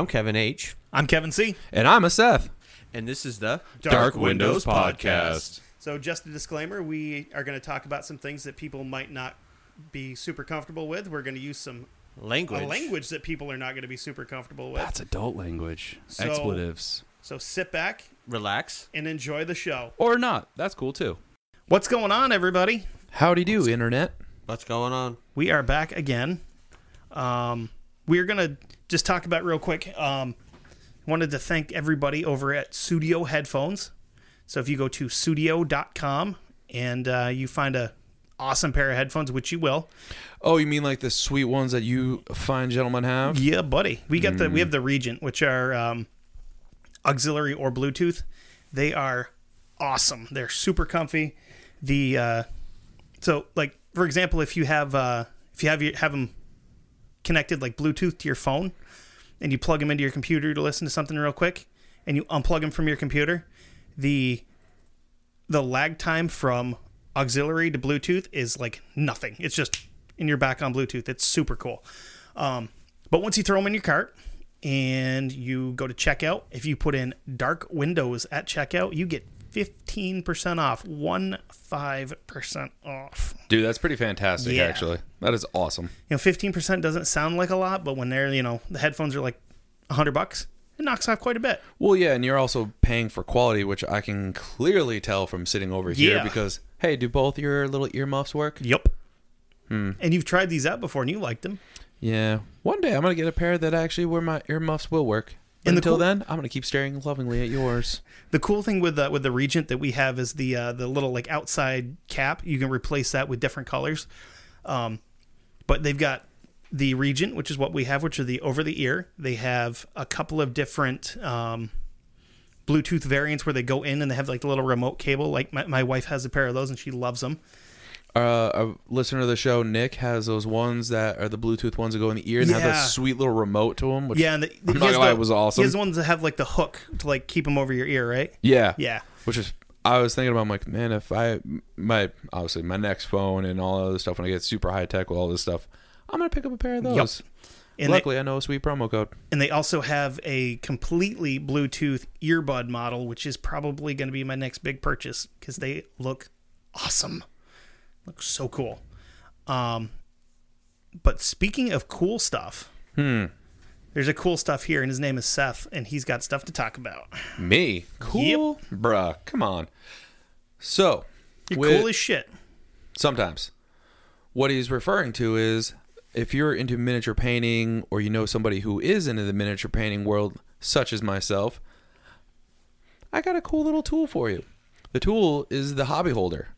I'm Kevin H. I'm Kevin C. And I'm a Seth. And this is the Dark Windows Podcast. So, just a disclaimer we are going to talk about some things that people might not be super comfortable with. We're going to use some language. a language that people are not going to be super comfortable with. That's adult language. So- Expletives. So, sit back Relax. and enjoy the show. Or not. That's cool too. What's going on, everybody? Howdy do, Internet. What's going on? We are back again. Um, we're going to just talk about real quick. Um, wanted to thank everybody over at Studio Headphones. So, if you go to studio.com and uh, you find a awesome pair of headphones, which you will, Oh, you mean like the sweet ones that you fine gentlemen have? Yeah, buddy. We got the we have the Regent, which are um, auxiliary or Bluetooth. They are awesome. They're super comfy. The uh, so like for example, if you have uh, if you have you have them connected like Bluetooth to your phone, and you plug them into your computer to listen to something real quick, and you unplug them from your computer, the the lag time from auxiliary to Bluetooth is like nothing. It's just and you're back on Bluetooth. It's super cool. Um, but once you throw them in your cart and you go to checkout, if you put in dark windows at checkout, you get 15% off. One five percent off. Dude, that's pretty fantastic, Yeah. actually. That is awesome. You know, 15% doesn't sound like a lot, but when they're, you know, the headphones are like 100 bucks, it knocks off quite a bit. Well, yeah, and you're also paying for quality, which I can clearly tell from sitting over here Yeah. because, hey, do both your little earmuffs work? Yep. Hmm. And you've tried these out before and you liked them. Yeah. One day I'm going to get a pair that actually where my earmuffs will work. But And the until cool- then, I'm going to keep staring lovingly at yours. The cool thing with the with the Regent that we have is the uh, the little like outside cap. You can replace that with different colors. Um, but they've got the Regent, which is what we have, which are the over the ear. They have a couple of different um, Bluetooth variants where they go in and they have like the little remote cable. Like my, my wife has a pair of those and she loves them. Uh, a listener of the show, Nick, has those ones that are the Bluetooth ones that go in the ear and have Yeah. a sweet little remote to them. Which Yeah, and the, I'm he not has gonna lie, the- it was He awesome. has the ones that have like the hook to like keep them over your ear, right? yeah, Yeah. Which is, I was thinking about, I'm like, man, if I my obviously my next phone and all other stuff when I get super high tech with all this stuff, I'm gonna pick up a pair of those. And they, Luckily, I know a sweet promo code. and they also have a completely Bluetooth earbud model, which is probably going to be my next big purchase because they look awesome. Look so cool. Um, but speaking of cool stuff, Hmm. there's a cool stuff here, and his name is Seth, and he's got stuff to talk about. Me, cool, bruh. Come on. So, You're with- cool as shit. sometimes what he's referring to is if you're into miniature painting or you know somebody who is into the miniature painting world such as myself i got a cool little tool for you the tool is the hobby holder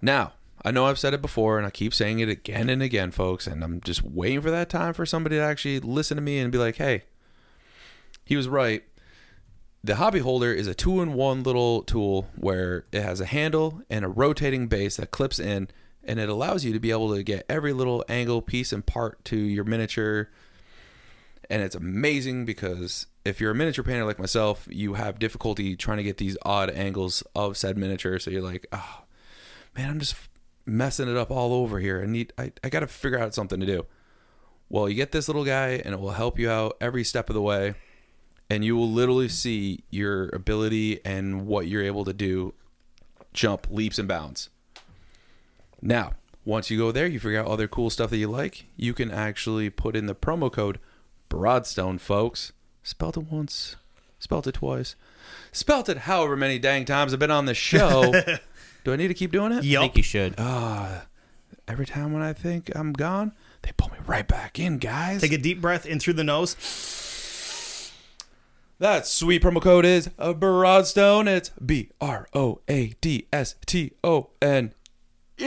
now i know i've said it before and i keep saying it again and again folks and i'm just waiting for that time for somebody to actually listen to me and be like hey he was right. The hobby holder is a two-in-one little tool where it has a handle and a rotating base that clips in and it allows you to be able to get every little angle piece and part to your miniature. And it's amazing because if you're a miniature painter like myself you have difficulty trying to get these odd angles of said miniature. So you're like oh man i'm just messing it up all over here. I need I, I got to figure out something to do. Well, you get this little guy, and it will help you out every step of the way, and you will literally see your ability and what you're able to do jump leaps and bounds. Now, once you go there, you figure out other cool stuff that you like. You can actually put in the promo code Broadstone, folks. Spelt it once, spelt it twice, spelt it however many dang times I've been on the show. Do I need to keep doing it? I Yup. think you should. Uh, every time when I think I'm gone, they pull me right back in, guys. Take a deep breath in through the nose. that sweet promo code is a Broadstone. It's B R O A D S T O N E.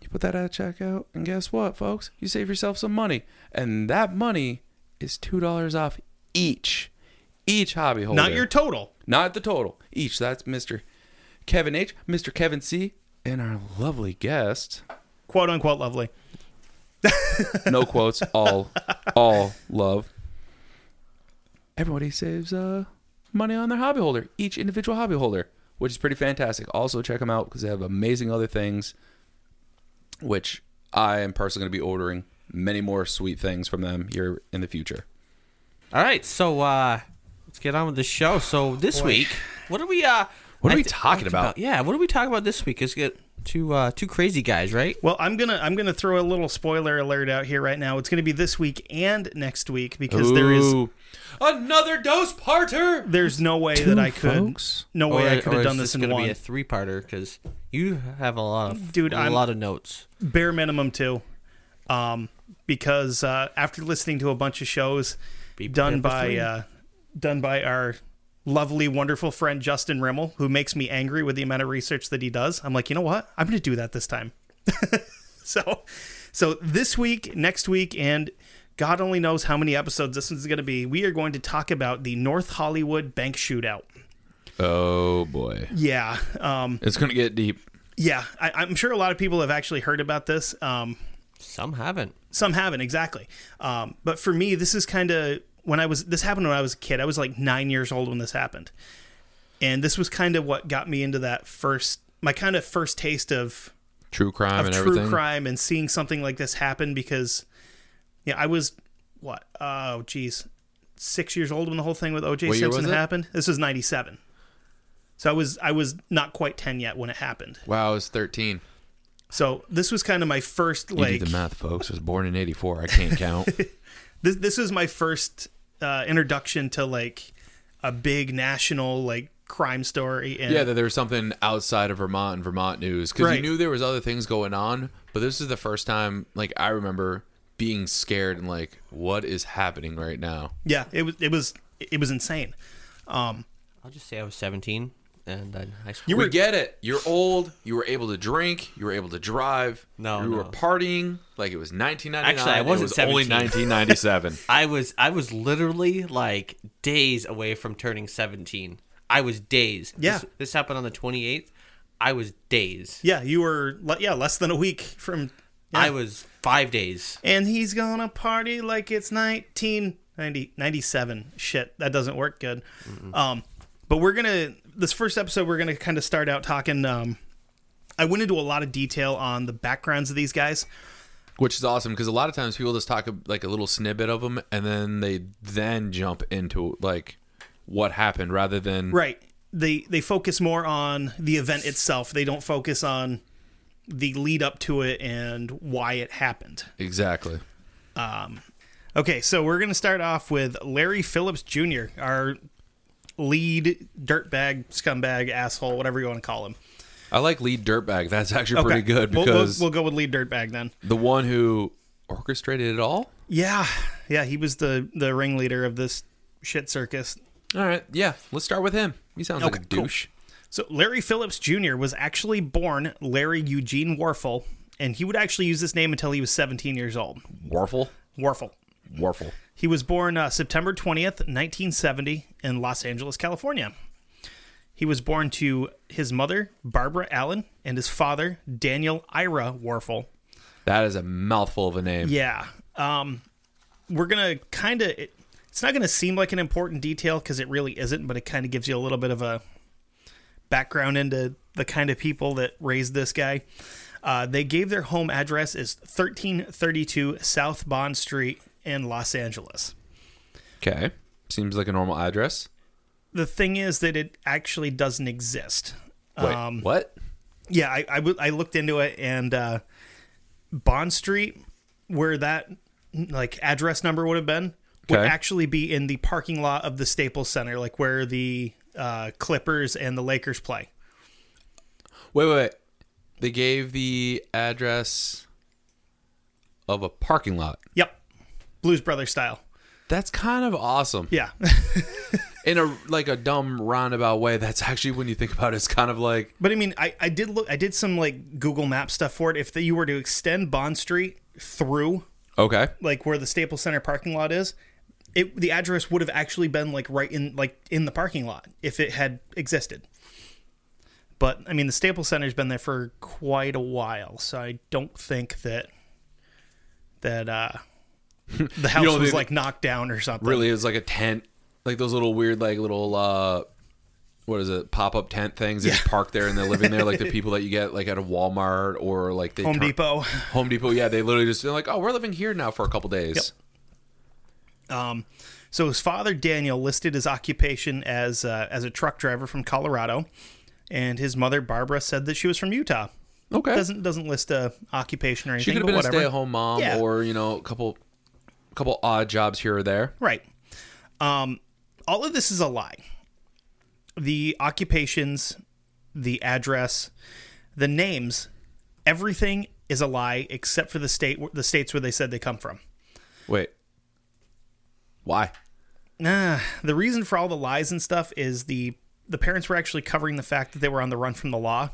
You put that at checkout, and guess what, folks? You save yourself some money, and that money is two dollars off each, each hobby holder. Not your total. not the total. Each. That's Mister Kevin H, Mister Kevin C, and our lovely guest. Quote unquote lovely. no quotes all all love everybody saves uh money on their hobby holder each individual hobby holder which is pretty fantastic also check them out because they have amazing other things which i am personally going to be ordering many more sweet things from them here in the future All right, so uh, let's get on with the show. So this week, what are we? Uh, What are I we th- talking about? Yeah, what are we talking about this week? Is get two uh, two crazy guys, right? Well, I'm gonna I'm gonna throw a little spoiler alert out here right now. It's gonna be this week and next week because there is another dose parter there's no way that I could folks. no way I could have done this in gonna one. be a three parter because you have a lot of Dude, a I'm- lot of notes. bare minimum two, um, because uh, after listening to a bunch of shows Be done by uh, done by our lovely, wonderful friend Justin Rimmel, who makes me angry with the amount of research that he does. I'm like, you know what? I'm going to do that this time. so, so this week, next week, and God only knows how many episodes this is going to be. We are going to talk about the North Hollywood bank shootout. oh boy Yeah, um, it's gonna get deep yeah. I, I'm sure a lot of people have actually heard about this. Um, Some haven't. Some haven't exactly. Um, but for me, this is kind of when I was. This happened when I was a kid. I was like nine years old when this happened, and this was kind of what got me into that first. My kind of first taste of true crime of and true everything crime and seeing something like this happen because, yeah, I was what? Oh, geez, six years old when the whole thing with O.J. What Simpson happened. This was '97, so I was I was not quite ten yet when it happened. wow i was 13 So this was kind of my first you like do the math folks I was born in 84 i can't count this this was my first uh, introduction to like a big national like crime story and Yeah, that there was something outside of Vermont and Vermont news because Right. you knew there was other things going on, but this is the first time like I remember being scared and like, what is happening right now? yeah it was it was it was insane um I'll just say I was 17 and then high school. You we were- get it. You're old. You were able to drink. You were able to drive. No, you no. were partying like it was 1999. Actually, I wasn't It was only 17. 1997. I was I was literally like days away from turning 17. I was days. Yeah. This, this happened on the 28th. I was days. yeah you were le- yeah less than a week from I was 5 days. and he's gonna party like it's 1997 shit that doesn't work good um but we're gonna this first episode we're gonna kind of start out talking um i went into a lot of detail on the backgrounds of these guys which is awesome because a lot of times people just talk like a little snippet of them and then they then jump into like what happened rather than Right. They they focus more on the event itself. They don't focus on the lead up to it and why it happened. exactly. Okay, so we're gonna start off with Larry Phillips Jr., our lead dirtbag, scumbag, asshole, whatever you want to call him. I like lead dirtbag. That's actually pretty good We'll- we'll- because we'll, go with lead dirtbag then. the one who orchestrated it all. Yeah, yeah, he was the the ringleader of this shit circus. All right, yeah. Let's start with him. He sounds like Okay, a cool. douche. So Larry Phillips Jr. was actually born Larry Eugene Warfel, and he would actually use this name until he was 17 years old. Warfel, Warfel. Warfel. He was born uh, September 20th, 1970, in Los Angeles, California. He was born to his mother, Barbara Allen, and his father, Daniel Ira Warfel. That is a mouthful of a name. Yeah. Um, we're going to kind of. It, it's not going to seem like an important detail because it really isn't, but it kind of gives you a little bit of a background into the kind of people that raised this guy. Uh, they gave their home address as 1332 South Bond Street in Los Angeles. Okay. Seems like a normal address. The thing is that it actually doesn't exist. Wait, Um, what? Yeah, I, I, w- I looked into it, and uh, Bond Street, where that like address number would have been, would Okay. actually be in the parking lot of the Staples Center, like where the uh, Clippers and the Lakers play. Wait, wait, wait. They gave the address of a parking lot. Yep, Blues Brothers style. That's kind of awesome. Yeah, In a like a dumb roundabout way. That's actually when you think about it, it's kind of like but I mean, I, I did look, I did some like Google Map stuff for it. If the, you were to extend Bond Street through okay. like where the Staples Center parking lot is, it the address would have actually been like right in like in the parking lot if it had existed. But I mean, the Staples Center's been there for quite a while, so I don't think that that uh the house don't was think- like knocked down or something. Really is like a tent. Like those little weird like little uh what is it? Pop up tent things. They just park there and they're living there like the people that you get like at a Walmart or like they Home turn- Depot. Home Depot, yeah, they literally just they're like, Oh, we're living here now for a couple days. Um, so his father Daniel listed his occupation as uh, as a truck driver from Colorado, and his mother Barbara said that she was from Utah. Okay. Doesn't doesn't list a occupation or anything. She could have been a stay at home mom Yeah. or, you know, a couple couple odd jobs here or there. Right. Um, all of this is a lie. The occupations, the address, the names, everything is a lie except for the state, the states where they said they come from. Wait. Why? Nah, the reason for all the lies and stuff is the the parents were actually covering the fact that they were on the run from the law.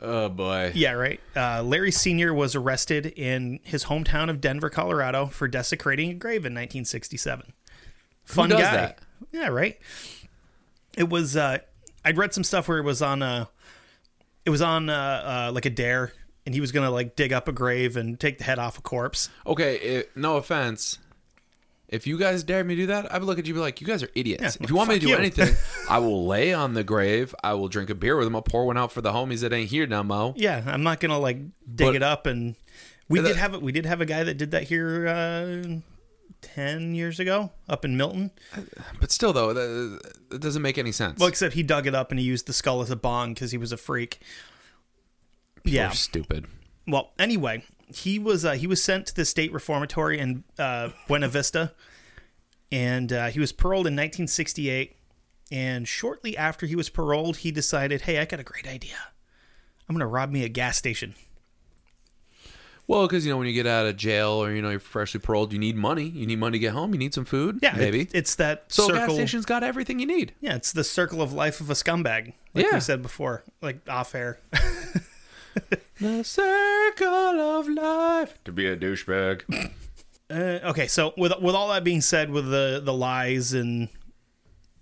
Oh boy. Yeah, right. Uh, Larry Sr. was arrested in his hometown of Denver, Colorado, for desecrating a grave in 1967. Fun guy. that? Yeah, right. It was. Uh, I'd read some stuff where it was on. Uh, it was on uh, uh, like a dare, and he was gonna like dig up a grave and take the head off a corpse. Okay, it, no offense. If you guys dared me to do that, I would look at you and be like, you guys are idiots. Yeah, if you want me to do you. anything, I will lay on the grave. I will drink a beer with them. I'll pour one out for the homies that ain't here now, Mo. Yeah, I'm not gonna like dig But- it up and. We Yeah, did have. We did have a guy that did that here uh, ten years ago up in Milton. But still, though, that, that doesn't make any sense. Well, except he dug it up and he used the skull as a bong because he was a freak. You're Yeah. stupid. Well, anyway, he was uh, he was sent to the state reformatory in uh, Buena Vista, and uh, he was paroled in 1968. And shortly after he was paroled, he decided, "Hey, I got a great idea. I'm going to rob me a gas station." Well, because you know when you get out of jail or you know you're freshly paroled, you need money. You need money to get home. You need some food. Yeah, maybe. it- it's that so a gas circle. station's got everything you need. Yeah, it's the circle of life of a scumbag, like Yeah. we said before, like off air. The circle of life to be a douchebag. Uh, okay, so with with all that being said, with the the lies and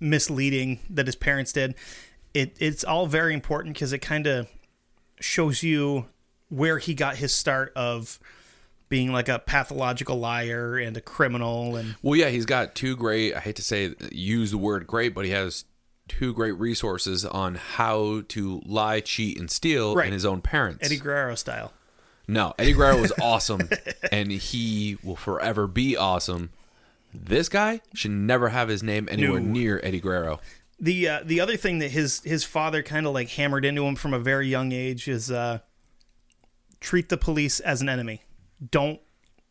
misleading that his parents did, it it's all very important because it kind of shows you where he got his start of being like a pathological liar and a criminal and Well, yeah, he's got two great. I hate to say use the word great, but he has two great resources on how to lie, cheat, and steal Right. in his own parents. Eddie Guerrero style. no, Eddie Guerrero was awesome, and he will forever be awesome. This guy should never have his name anywhere No. near Eddie Guerrero. The uh, the other thing that his his father kind of like hammered into him from a very young age is uh, treat the police as an enemy. Don't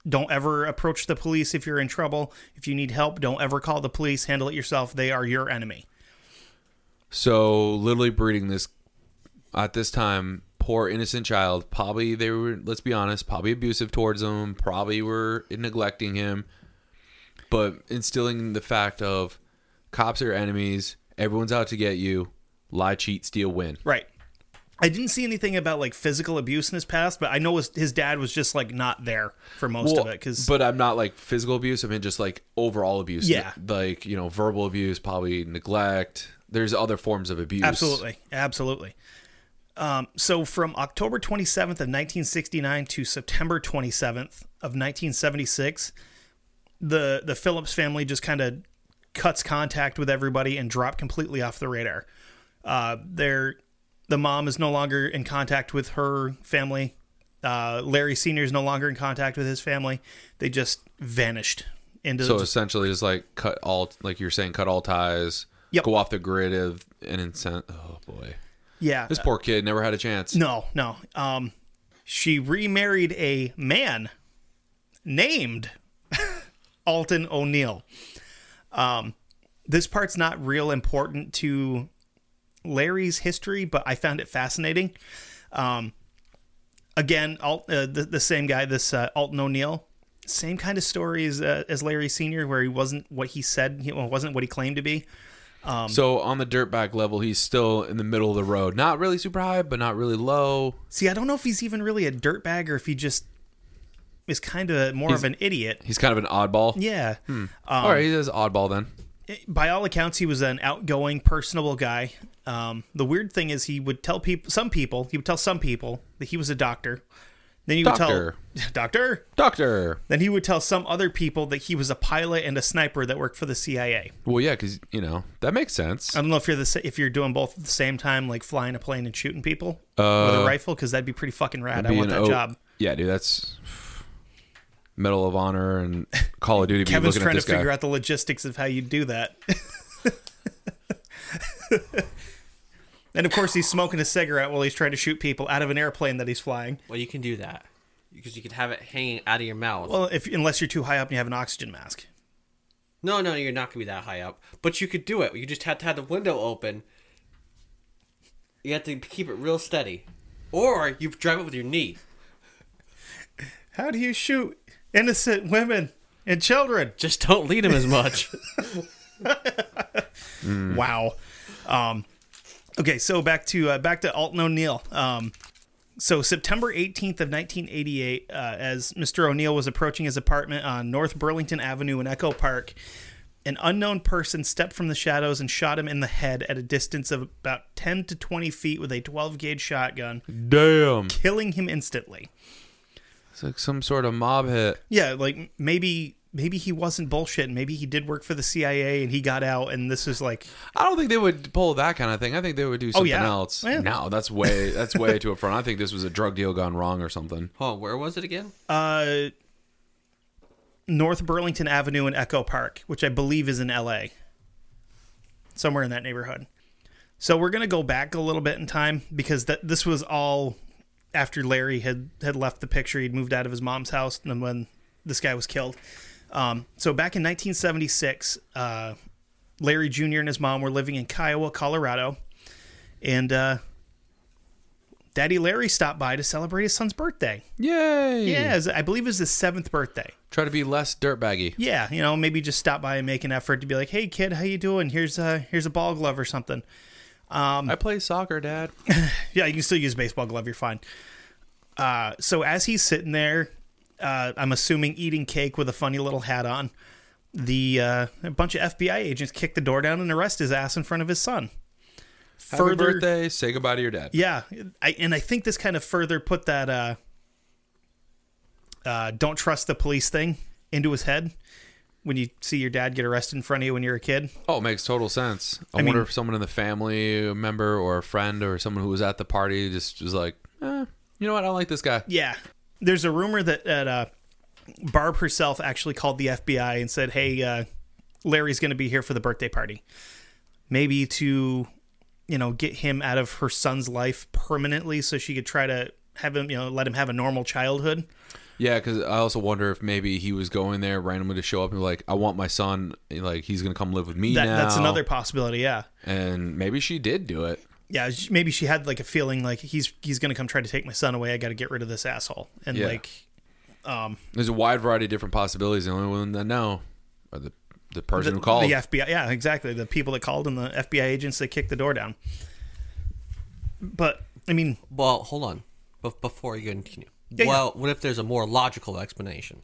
don't ever approach the police if you're in trouble. If you need help, don't ever call the police. Handle it yourself. They are your enemy. So literally breeding this at this time, poor innocent child. Probably they were. Let's be honest. Probably abusive towards him. Probably were neglecting him. But instilling the fact of cops are enemies. Everyone's out to get you. Lie, cheat, steal, win. Right. I didn't see anything about like physical abuse in his past, but I know his, his dad was just like not there for most of it because but I'm not like physical abuse. I mean just like overall abuse. Yeah. like you know, verbal abuse, probably neglect. There's other forms of abuse. Absolutely, absolutely. Um, so from October 27th of 1969 to September 27th of 1976, the the Phillips family just kind of cuts contact with everybody and drop completely off the radar. Uh, they're the mom is no longer in contact with her family. Uh, Larry Senior is no longer in contact with his family. They just vanished into So essentially, just like cut all, like you're saying, cut all ties, Yep. go off the grid of an incent. Oh boy, yeah. this poor kid never had a chance. No, no. Um, she remarried a man named Alton O'Neill. Um, this part's not real important to Larry's history, but I found it fascinating. Um, again, Alt, uh, the, the same guy, this uh, Alton O'Neill, same kind of story as, uh, as Larry Senior, where he wasn't what he said, he wasn't what he claimed to be. Um, so on the dirtbag level, he's still in the middle of the road. Not really super high, but not really low. See, I don't know if he's even really a dirtbag or if he just is kind of more of an idiot. He's kind of an oddball. Yeah. Hmm. Um, all right, he's an oddball then. Eh, by all accounts, he was an outgoing, personable guy. Um, the weird thing is, he would tell people, some people, he would tell some people that he was a doctor. Then he would Doctor. tell doctor. Doctor. Then he would tell some other people that he was a pilot and a sniper that worked for the CIA. Well, yeah, because you know that makes sense. I don't know if you're the if you're doing both at the same time, like flying a plane and shooting people with Uh, a rifle, because that'd be pretty fucking rad. I want that O- job. Yeah, dude, that's Medal of Honor and Call of Duty. Kevin's trying to this figure out the logistics of how you do that. and of course, he's smoking a cigarette while he's trying to shoot people out of an airplane that he's flying. Well, you can do that because you could have it hanging out of your mouth. Well, if unless you're too high up and you have an oxygen mask. no, no, you're not gonna be that high up, but you could do it. You just have to have the window open. You have to keep it real steady, or you drive it with your knee. How do you shoot innocent women and children? Just don't lead them as much. Wow. Um, okay, so back to uh, back to Alton O'Neill. Um, so September 18th of 1988, uh, as Mr. O'Neill was approaching his apartment on North Burlington Avenue in Echo Park, an unknown person stepped from the shadows and shot him in the head at a distance of about 10 to 20 feet with a 12 gauge shotgun, Damn, killing him instantly. it's like some sort of mob hit. Yeah, like maybe maybe he wasn't bullshitting. Maybe he did work for the CIA and he got out, and this is like I don't think they would pull that kind of thing. I think they would do something Oh, yeah. else. Yeah. No, that's way that's way too upfront. I think this was a drug deal gone wrong or something. oh, where was it again? uh, North Burlington Avenue in Echo Park, which I believe is in LA, somewhere in that neighborhood. So we're gonna go back a little bit in time because that this was all after Larry had had left the picture. He'd moved out of his mom's house, and when this guy was killed. Um, so back in 1976, uh, Larry Jr. and his mom were living in Kiowa, Colorado, and uh, Daddy Larry stopped by to celebrate his son's birthday. Yay! Yeah, it's- I believe it was his seventh birthday. Try to be less dirtbaggy. Yeah, you know, maybe just stop by and make an effort to be like, "Hey, kid, how you doing? Here's a here's a ball glove or something." I play soccer, Dad. Yeah, you can still use a baseball glove. You're fine. Uh, so as he's sitting there, uh, I'm assuming eating cake with a funny little hat on, the uh, a bunch of FBI agents kick the door down and arrest his ass in front of his son. Happy birthday. Say goodbye to your dad. Yeah, I, and I think this kind of further put that uh, uh, "don't trust the police" thing into his head when you see your dad get arrested in front of you when you're a kid. Oh, it makes total sense. I, I wonder mean- if someone in the family member or a friend or someone who was at the party just was like, eh, you know what? I don't like this guy. Yeah, there's a rumor that that uh, Barb herself actually called the FBI and said, "Hey, uh, Larry's going to be here for the birthday party, maybe to, you know, get him out of her son's life permanently, so she could try to have him, you know, let him have a normal childhood." Yeah, because I also wonder if maybe he was going there randomly to show up and be like, I want my son, like he's gonna come live with me That, now. that's another possibility. Yeah. And maybe she did do it. Yeah, maybe she had like a feeling like he's he's gonna come try to take my son away. I got to get rid of this asshole. And Yeah. like, um, There's a wide variety of different possibilities. The only one that know are the the person the, who called. the FBI, yeah, exactly. The people that called and the FBI agents that kicked the door down. But I mean, Well, hold on. But before you continue, Yeah, yeah. well, what if there's a more logical explanation?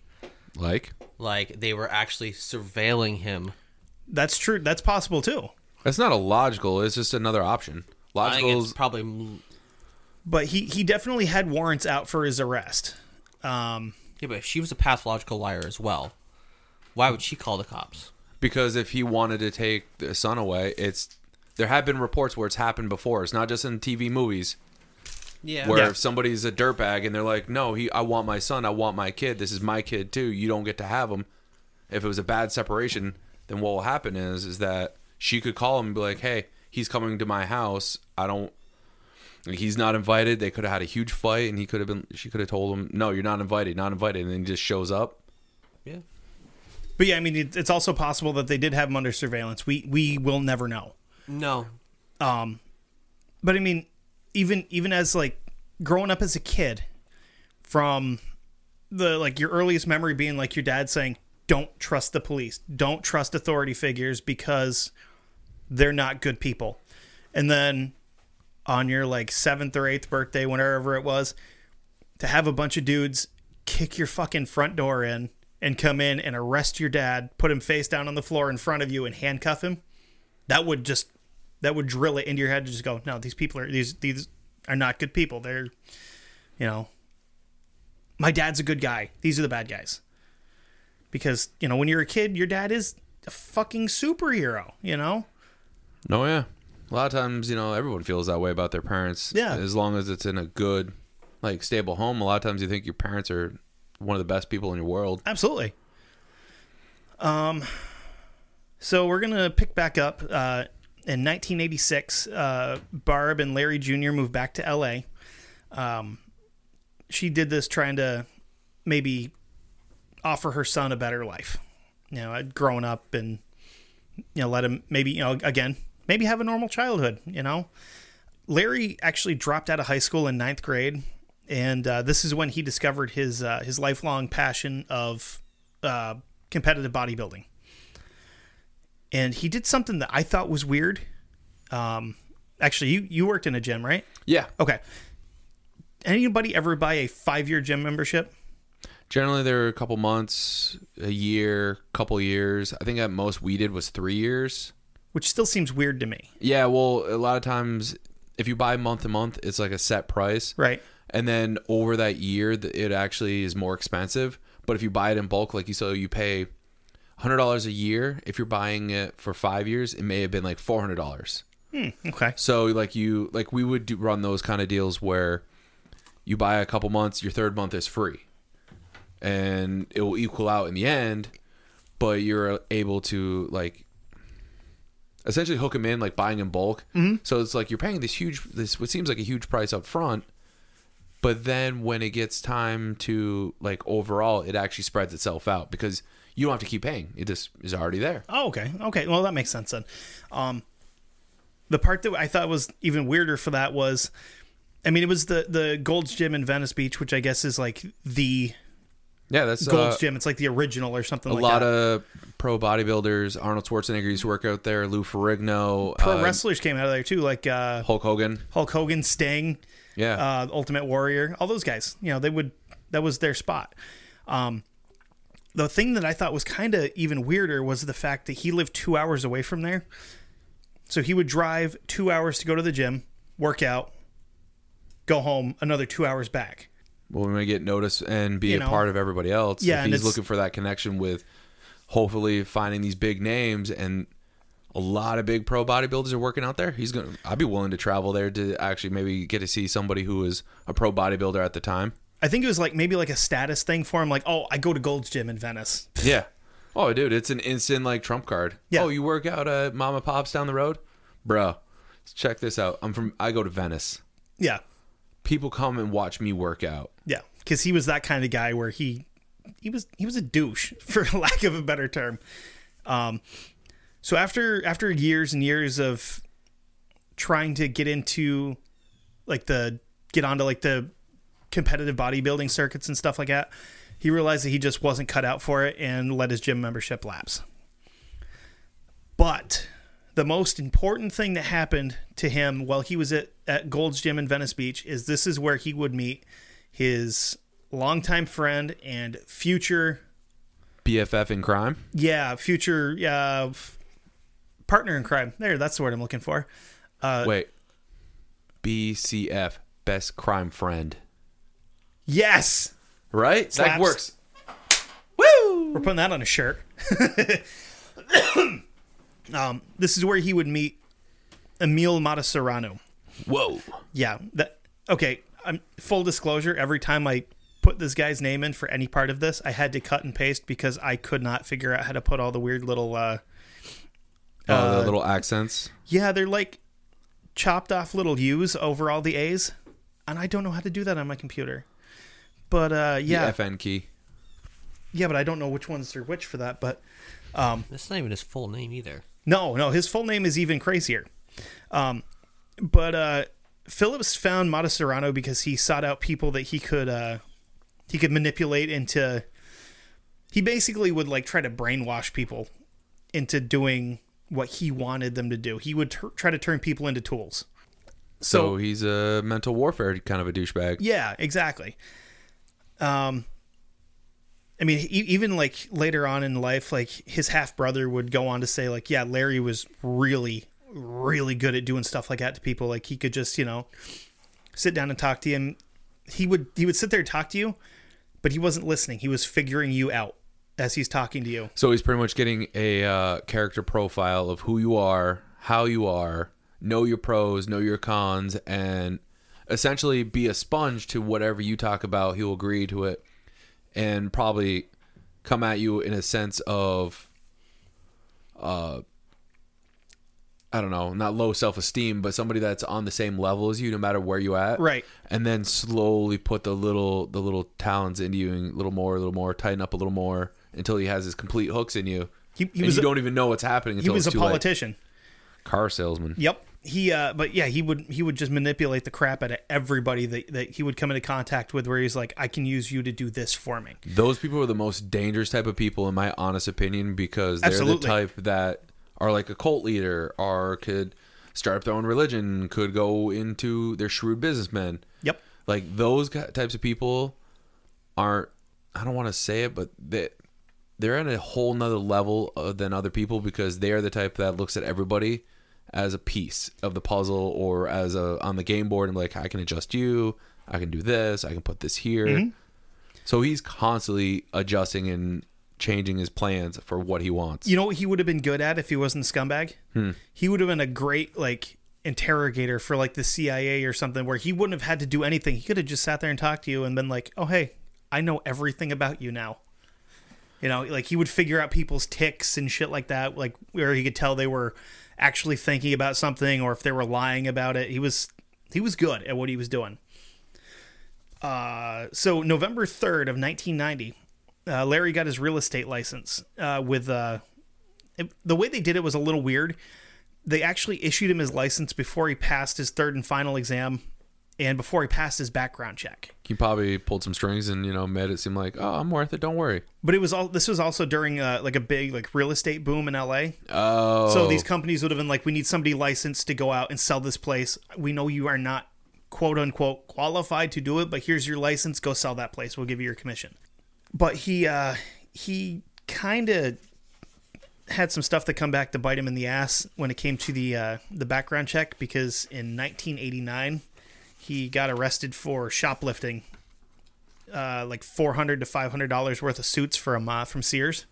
Like Like they were actually surveilling him. that's true. That's possible too. that's not a logical. It's just another option. I think Logical it's is probably But he he definitely had warrants out for his arrest. Um, yeah, but if she was a pathological liar as well, why would she call the cops? because if he wanted to take the son away, it's there have been reports where it's happened before. It's not just in TV movies Yeah. where Yeah. if somebody's a dirtbag and they're like, "No, he, I want my son. I want my kid. This is my kid too. You don't get to have him." If it was a bad separation, then what will happen is is that she could call him and be like, "Hey, he's coming to my house. I don't. like, He's not invited. They could have had a huge fight, and he could have been. She could have told him, "No, you're not invited. Not invited." And then he just shows up. Yeah. But yeah, I mean, it, it's also possible that they did have him under surveillance. We we will never know. No. Um, But I mean, even even as like growing up as a kid, from the like your earliest memory being like your dad saying, "Don't trust the police. Don't trust authority figures because they're not good people," and then on your like seventh or eighth birthday, whenever it was, to have a bunch of dudes kick your fucking front door in and come in and arrest your dad, put him face down on the floor in front of you, and handcuff him. That would just that would drill it into your head to just go, no, these people are these these are not good people. They're, you know, my dad's a good guy. These are the bad guys. Because you know, when you're a kid, your dad is a fucking superhero. You know, No, yeah. A lot of times, you know, everyone feels that way about their parents. Yeah. As long as it's in a good, like, stable home. A lot of times you think your parents are one of the best people in your world. absolutely. Um, so we're gonna pick back up. Uh, in 1986, uh, Barb and Larry Jr. moved back to L.A. Um, she did this trying to maybe offer her son a better life. You know, I'd grown up and you know let him maybe you know again maybe have a normal childhood. You know, Larry actually dropped out of high school in ninth grade, and uh, this is when he discovered his uh, his lifelong passion of uh, competitive bodybuilding. And he did something that I thought was weird. Um, actually, you you worked in a gym, right? Yeah. Okay. Anybody ever buy a five year gym membership? Generally, they're a couple months, a year, couple years. I think at most we did was three years. Which still seems weird to me, Yeah, well, a lot of times if you buy month to month, it's like a set price. right? And then over that year, it actually is more expensive. But if you buy it in bulk, like you so you pay hundred dollars a year. If you're buying it for five years, it may have been like four hundred dollars. Hmm, okay. So like you like we would do, run those kind of deals where you buy a couple months, your third month is free, and it will equal out in the end. But you're able to like essentially hook them in like buying in bulk. Mm-hmm. So it's like you're paying this huge this what seems like a huge price up front. But then when it gets time to like overall, it actually spreads itself out because you don't have to keep paying. It just is already there. Oh, okay. Okay. Well, that makes sense then. Um, the part that I thought was even weirder for that was, I mean, it was the the Gold's Gym in Venice Beach, which I guess is like the Yeah, that's Gold's uh, Gym. It's like the original or something a like lot that. of pro bodybuilders. Arnold Schwarzenegger used to work out there. Lou Ferrigno, Pro uh, wrestlers came out of there too, like uh, Hulk Hogan. Hulk Hogan, Sting, Yeah, uh, Ultimate Warrior, all those guys. You know, they would that was their spot. Um, the thing that I thought was kind of even weirder was the fact that he lived two hours away from there. So he would drive two hours to go to the gym, work out, go home, another two hours back. well, we may get noticed and be You a know. part of everybody else. Yeah, if he's looking for that connection with, hopefully finding these big names and a lot of big pro bodybuilders are working out there. He's gonna. I'd be willing to travel there to actually maybe get to see somebody who was a pro bodybuilder at the time. I think it was like maybe like a status thing for him, like, oh, I go to Gold's Gym in Venice. Yeah. Oh, dude, it's an instant like trump card. Yeah. Oh, you work out at Mama Pop's down the road, bro. Check this out. I'm from. I go to Venice. Yeah, People come and watch me work out. yeah, because he was that kind of guy where he he was he was a douche for lack of a better term. Um, so after after years and years of trying to get into like the get onto like the competitive bodybuilding circuits and stuff like that, he realized that he just wasn't cut out for it and let his gym membership lapse. But the most important thing that happened to him while he was at, at Gold's Gym in Venice Beach is this is where he would meet his longtime friend and future, BFF in crime. yeah, future uh, partner in crime. There, that's the word I'm looking for. Uh, Wait. BCF, best crime friend. Yes, Right? Slaps. That works. Woo! we're putting that on a shirt. um, this is where he would meet Emil Matasareanu. Whoa. Yeah. That okay. I'm full disclosure. Every time I put this guy's name in for any part of this, I had to cut and paste because I could not figure out how to put all the weird little. uh Uh, the little accents. Yeah, they're like chopped off little U's over all the A's, and I don't know how to do that on my computer. But uh, yeah, The FN key. yeah, but I don't know which ones are which for that. But um, That's not even his full name either. No, no, his full name is even crazier. Um, but uh, Phillips found Matasareanu because he sought out people that he could uh, he could manipulate into. He basically would like try to brainwash people into doing what he wanted them to do. He would try to turn people into tools. So, So, he's a mental warfare kind of a douchebag. yeah, exactly. Um, I mean, even like later on in life, like his half brother would go on to say, like, yeah, Larry was really, really good at doing stuff like that to people. Like he could just, you know, sit down and talk to him. He would he would sit there and talk to you, but he wasn't listening. He was figuring you out as he's talking to you. So he's pretty much getting a uh, character profile of who you are, how you are, know your pros, know your cons, and essentially be a sponge to whatever you talk about. He'll agree to it and probably come at you in a sense of, uh, I don't know, not low self esteem, but somebody that's on the same level as you, no matter where you at, Right. And then slowly put the little the little talons into you, and a little more, a little more, tighten up a little more until he has his complete hooks in you. He, he was you a, don't even know what's happening he was it's a too late. politician. Car salesman. Yep. He uh but yeah, he would he would just manipulate the crap out of everybody that, that he would come into contact with where he's like, I can use you to do this for me. Those people are the most dangerous type of people, in my honest opinion, because they're Absolutely. the type that are like a cult leader, or could start up their own religion, could go into they're shrewd businessmen. Yep. Like those types of people aren't. I don't want to say it, but they they're at a whole nother level than other people because they are the type that looks at everybody as a piece of the puzzle or as a on the game board and be like I can adjust you, I can do this, I can put this here. Mm-hmm. So he's constantly adjusting and changing his plans for what he wants. You know what he would have been good at if he wasn't a scumbag? He would have been a great like interrogator for like the CIA or something where he wouldn't have had to do anything. He could have just sat there and talked to you and been like, "Oh, hey, I know everything about you now." You know, like he would figure out people's ticks and shit like that, like where he could tell they were actually thinking about something or if they were lying about it. He was he was good at what he was doing. Uh, so November 3rd of 1990, uh, Larry got his real estate license uh, with uh, it- the way they did it was a little weird. They actually issued him his license before he passed his third and final exam and before he passed his background check. He probably pulled some strings and you know made it seem like oh I'm worth it. Don't worry. But it was all this was also during uh, like a big like real estate boom in LA. Oh, So these companies would have been like, we need somebody licensed to go out and sell this place. We know you are not quote unquote qualified to do it, but here's your license. Go sell that place. We'll give you your commission. But he uh, he kind of had some stuff that come back to bite him in the ass when it came to the uh, the background check because in 1989 he got arrested for shoplifting. Uh, like four hundred to five hundred dollars worth of suits from uh, from Sears.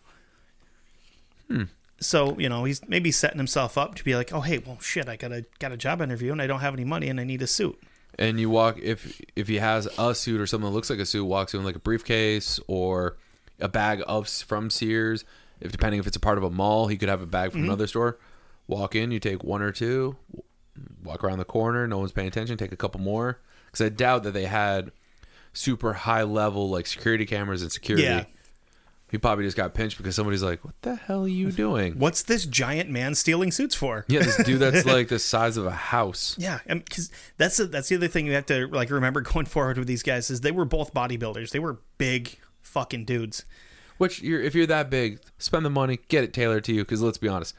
So you know he's maybe setting himself up to be like, oh hey, well shit, I got a got a job interview and I don't have any money and I need a suit. And you walk if if he has a suit or something that looks like a suit walks in like a briefcase or a bag of from Sears if depending if it's a part of a mall he could have a bag Mm-hmm. from another store walk in you take one or two walk around the corner no one's paying attention take a couple more because I doubt that they had super high level like security cameras and security Yeah. He probably just got pinched because somebody's like what the hell are you doing What's this giant man stealing suits for? yeah this dude that's like the size of a house Yeah, because that's the, that's the other thing you have to like remember going forward with these guys is they were both bodybuilders. They were big fucking dudes. Which you're if you're that big, spend the money, get it tailored to you. Because let's be honest,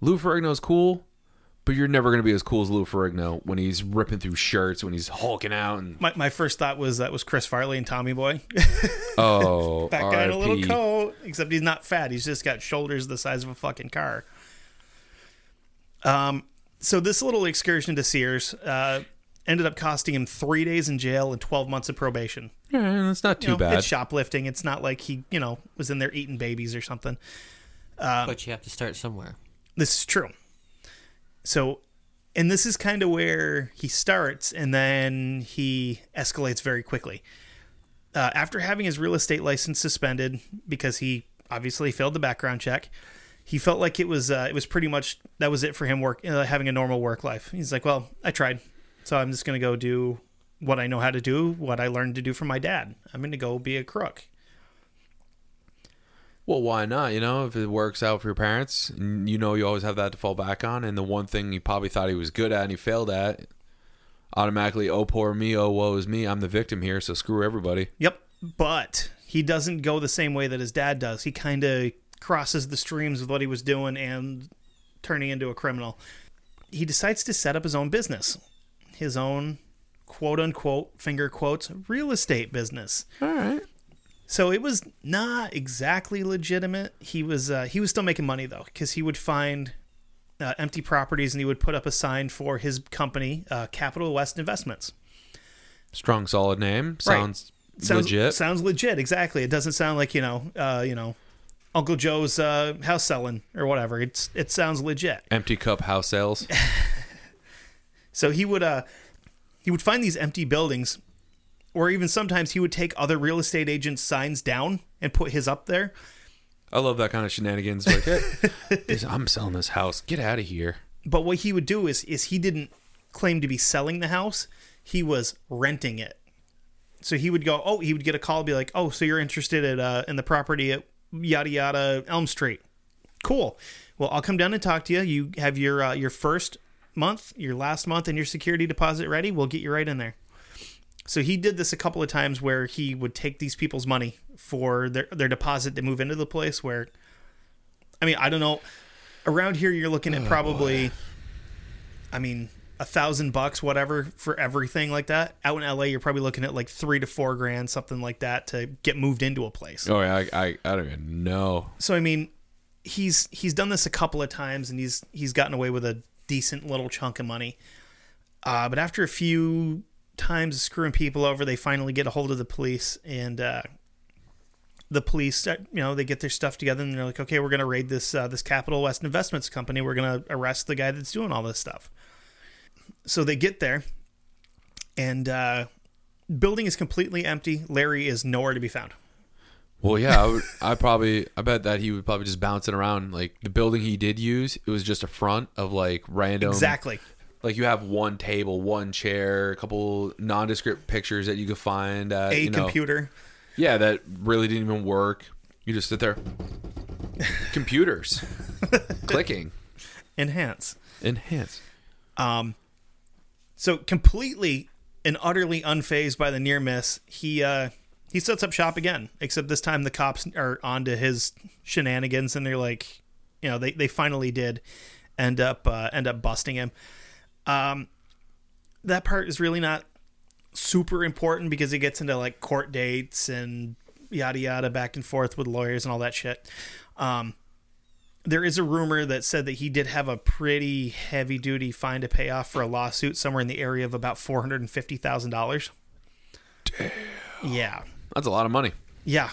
Lou Ferrigno's cool, but you're never gonna be as cool as Lou Ferrigno when he's ripping through shirts, when he's hulking out, and My, my first thought was that was Chris Farley and Tommy Boy. oh, that guy in a little RIP. coat, except he's not fat. He's just got shoulders the size of a fucking car. Um, so this little excursion to Sears uh, ended up costing him three days in jail and twelve months of probation. Yeah, that's not You too know, bad. It's shoplifting. It's not like he, you know, was in there eating babies or something. but you have to start somewhere. This is true. So, and this is kind of where he starts, and then he escalates very quickly. Uh, after having his real estate license suspended because he obviously failed the background check, he felt like it was uh, it was pretty much that was it for him work uh, having a normal work life. He's like, well, I tried, so I'm just gonna go do what I know how to do, what I learned to do from my dad. I'm gonna go be a crook. Well, why not? You know, if it works out for your parents, you know you always have that to fall back on, and the one thing he probably thought he was good at and he failed at, automatically, oh poor me, oh woe is me, I'm the victim here, so screw everybody. Yep, but he doesn't go the same way that his dad does. He kind of crosses the streams with what he was doing and turning into a criminal. He decides to set up his own business, his own quote unquote finger quotes real estate business. All right. So it was not exactly legitimate. He was uh, he was still making money though, because he would find uh, empty properties and he would put up a sign for his company, uh, Capital West Investments. Strong, solid name. Right. Sounds, Sounds legit. Sounds legit. Exactly. It doesn't sound like you know, uh, you know, Uncle Joe's uh, house selling or whatever. It's it sounds legit. Empty cup house sales. So he would uh he would find these empty buildings or even sometimes he would take other real estate agents' signs down and put his up there. I love that kind of shenanigans. Like, hey, I'm selling this house. Get out of here. But what he would do is is he didn't claim to be selling the house. He was renting it. So he would go, oh, he would get a call, be like, oh, so you're interested at uh, in the property at yada yada Elm Street. Cool. Well, I'll come down and talk to you. You have your uh, your first month, your last month, and your security deposit ready. We'll get you right in there. So he did this a couple of times where he would take these people's money for their their deposit to move into the place. Where, I mean, I don't know. Around here, you're looking at probably, I mean, a thousand bucks, whatever, for everything like that. Out in LA, you're probably looking at like three to four grand, something like that, to get moved into a place. Oh yeah, I, I, I don't even know. So I mean, he's he's done this a couple of times, and he's he's gotten away with a decent little chunk of money. Uh, but after a few times screwing people over, they finally get a hold of the police, and uh, the police, you know, they get their stuff together, and they're like, "Okay, we're gonna raid this uh, this Capital West Investments company. We're gonna arrest the guy that's doing all this stuff." So they get there, and uh, building is completely empty. Larry is nowhere to be found. Well, yeah, I, would, I probably, I bet that he would probably just bouncing around. Like the building he did use, it was just a front of like random. Exactly. Like you have one table, one chair, a couple nondescript pictures that you could find at A you know, computer. Yeah, that really didn't even work. You just sit there. Computers clicking. Enhance. Enhance. Um, so completely and utterly unfazed by the near miss, he uh, he sets up shop again. Except this time the cops are onto his shenanigans, and they're like, you know, they they finally did end up uh, end up busting him. Um, that part is really not super important because it gets into like court dates and yada yada back and forth with lawyers and all that shit. Um, there is a rumor that said that he did have a pretty heavy duty fine to pay off for a lawsuit somewhere in the area of about four hundred and fifty thousand dollars. Damn. Yeah, That's a lot of money. yeah,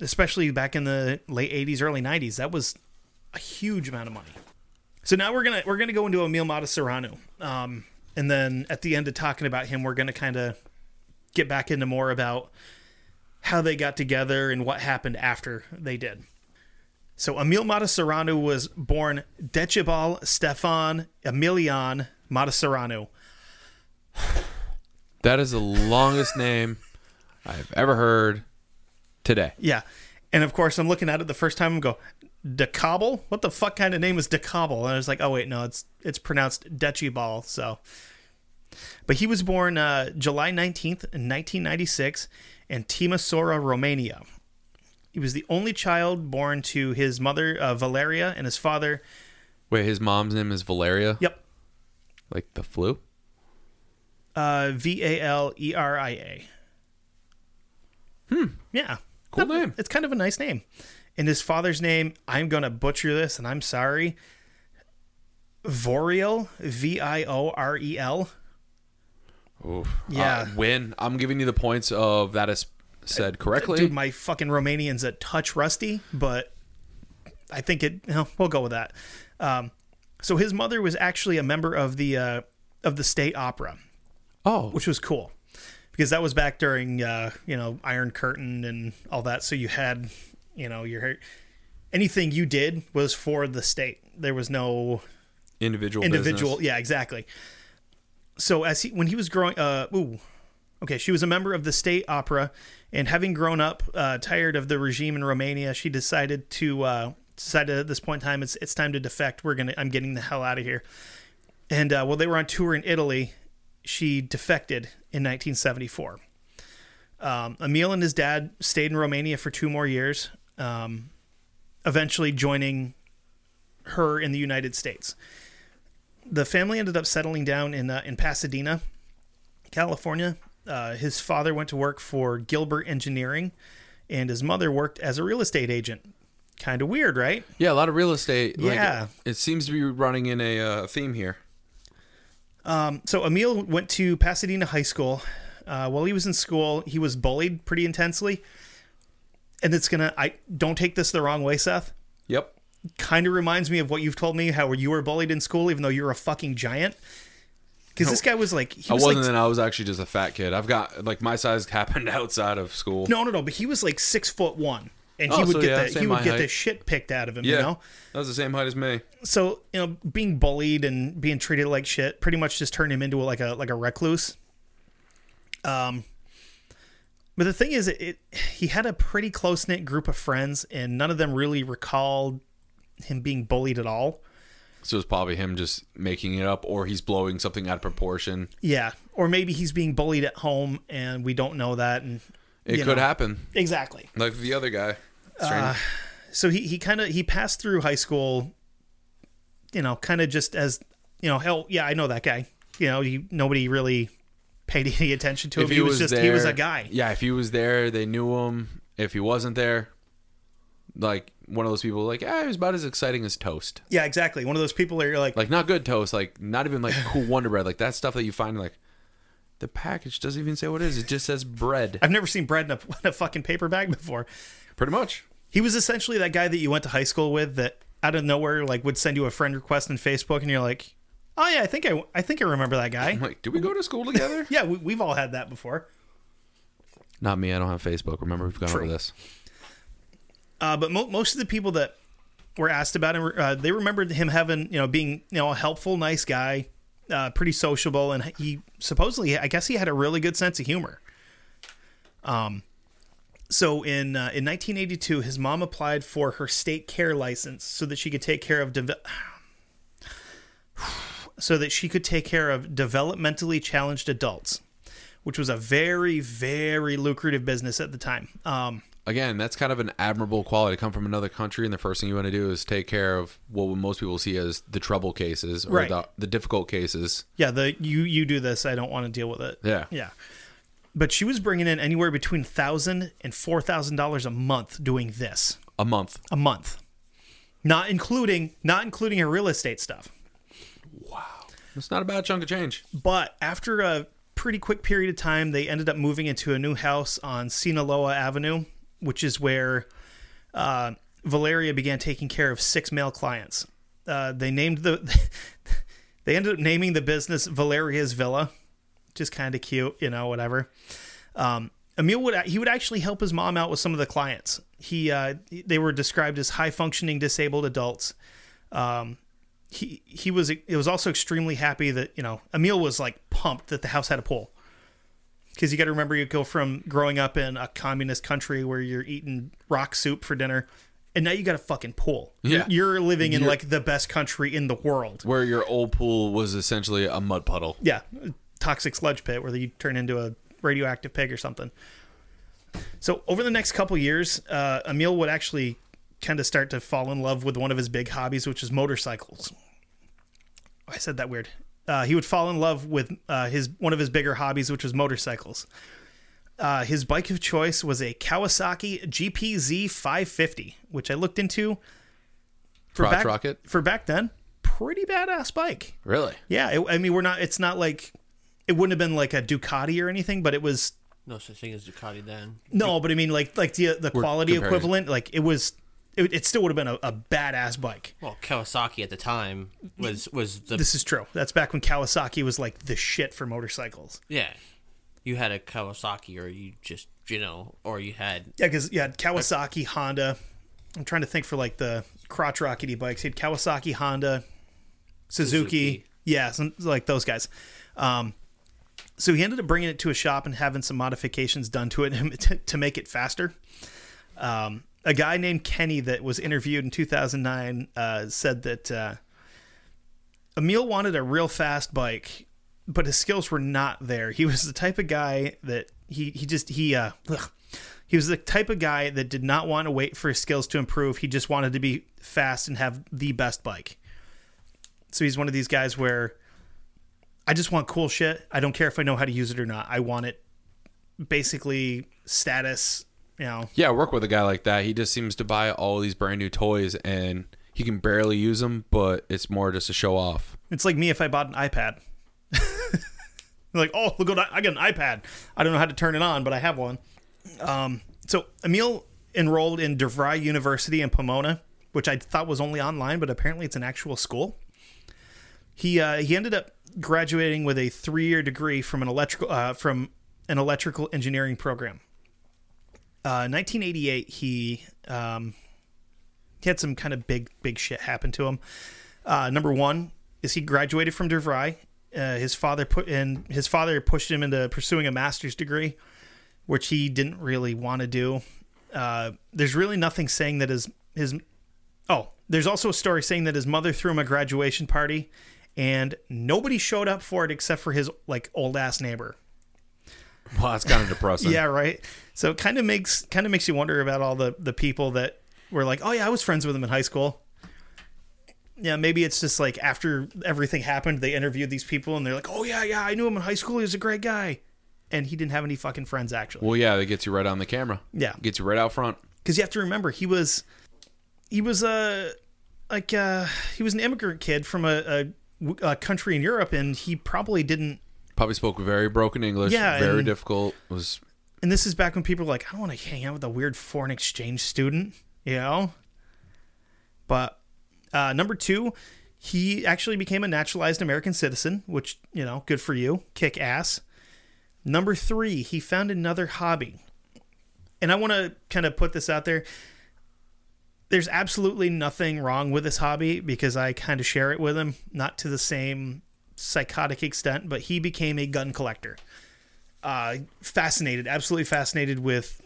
especially back in the late '80s, early '90s. That was a huge amount of money. So now we're gonna we're gonna go into Emil Matasareanu, um, and then at the end of talking about him, we're gonna kind of get back into more about how they got together and what happened after they did. So Emil Matasareanu was born Decebal Stefan Emilian Matasareanu. That is the longest name I've ever heard today. Yeah. And of course, I'm looking at it the first time and go, Decabal? What the fuck kind of name is Decabal? And I was like, oh, wait, no, it's it's pronounced Decibal. So, but he was born uh, July 19th, 1996, in Timisoara, Romania. He was the only child born to his mother, uh, Valeria, and his father. Wait, his mom's name is Valeria? Yep. Like the flu? Uh, V A L E R I A. Hmm. Yeah. Cool Not- name. It's kind of a nice name. And his father's name, I'm going to butcher this, and I'm sorry. Voriel, V I O R E L. Oof. Yeah. Uh, win. I'm giving you the points of that is said correctly. Dude, my fucking Romanian's a touch rusty, but I think it, you know, we'll go with that. Um, So his mother was actually a member of the uh, of the state opera, Oh, which was cool because that was back during uh, you know Iron Curtain and all that. So you had you know your anything you did was for the state. There was no individual. individual. business. Yeah, exactly. So as he when he was growing, uh, ooh, okay, she was a member of the state opera, and having grown up uh, tired of the regime in Romania, she decided to uh, decided at this point in time it's it's time to defect. We're gonna I'm getting the hell out of here. And uh, while they were on tour in Italy, she defected in 1974. Um, Emil and his dad stayed in Romania for two more years, um, eventually joining her in the United States the family ended up settling down in uh, in Pasadena, California. Uh, his father went to work for Gilbert Engineering, and his mother worked as a real estate agent. Kind of weird, right? Yeah, a lot of real estate. like, Yeah. it seems to be running in a uh, theme here. So Emil went to Pasadena High School. Uh, while he was in school, he was bullied pretty intensely. And it's gonna I don't take this the wrong way, Seth. Yep. Kind of reminds me of what you've told me how you were bullied in school, even though you're a fucking giant. Because this guy was like he I was wasn't. like then I was actually just a fat kid. I've got like my size happened outside of school. No, no, no. But he was like six foot one, and Oh, he would so get yeah, the, he would get the shit picked out of him. yeah, You know, that was the same height as me. so you know, being bullied and being treated like shit pretty much just turned him into like a like a recluse. Um, but the thing is, it, he had a pretty close knit group of friends, and none of them really recalled him being bullied at all. So it's probably him just making it up, or he's blowing something out of proportion. Yeah, or maybe he's being bullied at home, and we don't know that. And It could know. happen, exactly. like the other guy. Strange. Uh, so he, he kind of he passed through high school you know kind of just as you know hell yeah i know that guy you know he, nobody really paid any attention to him he, was, just he was a guy Yeah, if he was there, they knew him. If he wasn't there, like one of those people, like ah, he was about as exciting as toast. yeah exactly one of those people that you're like, Like not good toast, like not even like cool Wonder Bread, like that stuff that you find like the package doesn't even say what it is. It just says bread. i've never seen bread in a, in a fucking paper bag before Pretty much. he was essentially that guy that you went to high school with that out of nowhere like would send you a friend request on facebook and you're like oh yeah i think i, I think i remember that guy I'm like, do we go to school together? yeah we, we've all had that before Not me. I don't have Facebook. Remember, we've gone True. over this. Uh, but mo- most of the people that were asked about him, uh, they remembered him having, you know, being, you know, a helpful, nice guy, uh, pretty sociable, and he supposedly, I guess, he had a really good sense of humor. Um, so in uh, in 1982, his mom applied for her state care license so that she could take care of deve- so that she could take care of developmentally challenged adults, which was a very very lucrative business at the time. Um, Again, that's kind of an admirable quality to come from another country, and the first thing you want to do is take care of what most people see as the trouble cases or Right. the, the difficult cases. Yeah, the you you do this. I don't want to deal with it. Yeah. yeah. But she was bringing in anywhere between thousand and four thousand dollars a month doing this A month. a month, not including not including her real estate stuff. It's not a bad chunk of change. But after a pretty quick period of time, they ended up moving into a new house on Sinaloa Avenue, which is where uh, Valeria began taking care of six male clients. Uh, they named the they ended up naming the business Valeria's Villa, is kind of cute, you know, whatever. Um, Emil would he would actually help his mom out with some of the clients. He uh, they were described as high functioning disabled adults. Um, he he was it was also extremely happy that you know Emil was like pumped that the house had a pool. Because you got to remember you go from growing up in a communist country where you're eating rock soup for dinner and now you got a fucking pool. Yeah. you're, living in You're- like the best country in the world. Where your old pool was essentially a mud puddle. yeah. Toxic sludge pit where you turn into a radioactive pig or something. So over the next couple years uh, Emil would actually kind of start to fall in love with one of his big hobbies which is motorcycles I said that weird. Uh, he would fall in love with uh, his one of his bigger hobbies, which was motorcycles. Uh, his bike of choice was a Kawasaki GPZ 550, which I looked into. For Crotch back, rocket? for back then, pretty badass bike. Really? Yeah, it, I mean, we're not. It's not like it wouldn't have been like a Ducati or anything, but it was No such thing as Ducati then. no. But I mean, like like the the quality comparing. equivalent, like it was it, it still would have been a, a badass bike. Well, Kawasaki at the time was was the This is true. That's back when Kawasaki was like the shit for motorcycles. yeah. You had a Kawasaki, or you just you know, or you had Yeah, because you had Kawasaki, Honda. I'm trying to think for like the crotch rockety bikes. You had Kawasaki, Honda, Suzuki. Suzuki. Yeah, some, like those guys. Um, so he ended up bringing it to a shop and having some modifications done to it to, to make it faster. Um, a guy named Kenny that was interviewed in 2009 uh, said that uh, Emil wanted a real fast bike, but his skills were not there. He was the type of guy that he he just he uh ugh. he was the type of guy that did not want to wait for his skills to improve. He just wanted to be fast and have the best bike. So he's one of these guys where I just want cool shit. I don't care if I know how to use it or not. I want it basically status, you know. Yeah, work with a guy like that. He just seems to buy all these brand new toys and he can barely use them, but it's more just a show off. It's like me if I bought an iPad. like, oh, look what I, I got an iPad. I don't know how to turn it on, but I have one. Um, so Emil enrolled in DeVry University in Pomona, which I thought was only online, but apparently it's an actual school. He uh, he ended up graduating with a three year degree from an electrical uh, from an electrical engineering program. Uh, 1988, he um, he had some kind of big big shit happen to him. Uh, number one is he graduated from DeVry. Uh, his father put in his father pushed him into pursuing a master's degree, which he didn't really want to do. Uh, there's really nothing saying that his his oh there's also a story saying that his mother threw him a graduation party, and nobody showed up for it except for his like old ass neighbor. Well, that's kind of depressing. Yeah, right. So it kind of makes kind of makes you wonder about all the the people that were like, oh yeah, I was friends with him in high school. Yeah, maybe it's just like after everything happened, they interviewed these people and they're like, oh yeah, yeah, I knew him in high school. He was a great guy, and he didn't have any fucking friends actually. Well, yeah, that gets you right on the camera. Yeah. Gets you right out front. because you have to remember he was he was a like uh he was an immigrant kid from a, a, a country in Europe, and he probably didn't. Probably spoke very broken English. Yeah, Very and- difficult. Was And this is back when people were like, I don't want to hang out with a weird foreign exchange student, you know. But uh, number two, he actually became a naturalized American citizen, which you know, good for you, kick ass. Number three, he found another hobby, and I want to kind of put this out there. There's absolutely nothing wrong with this hobby because I kind of share it with him, not to the same psychotic extent, but he became a gun collector. Uh, fascinated, absolutely fascinated with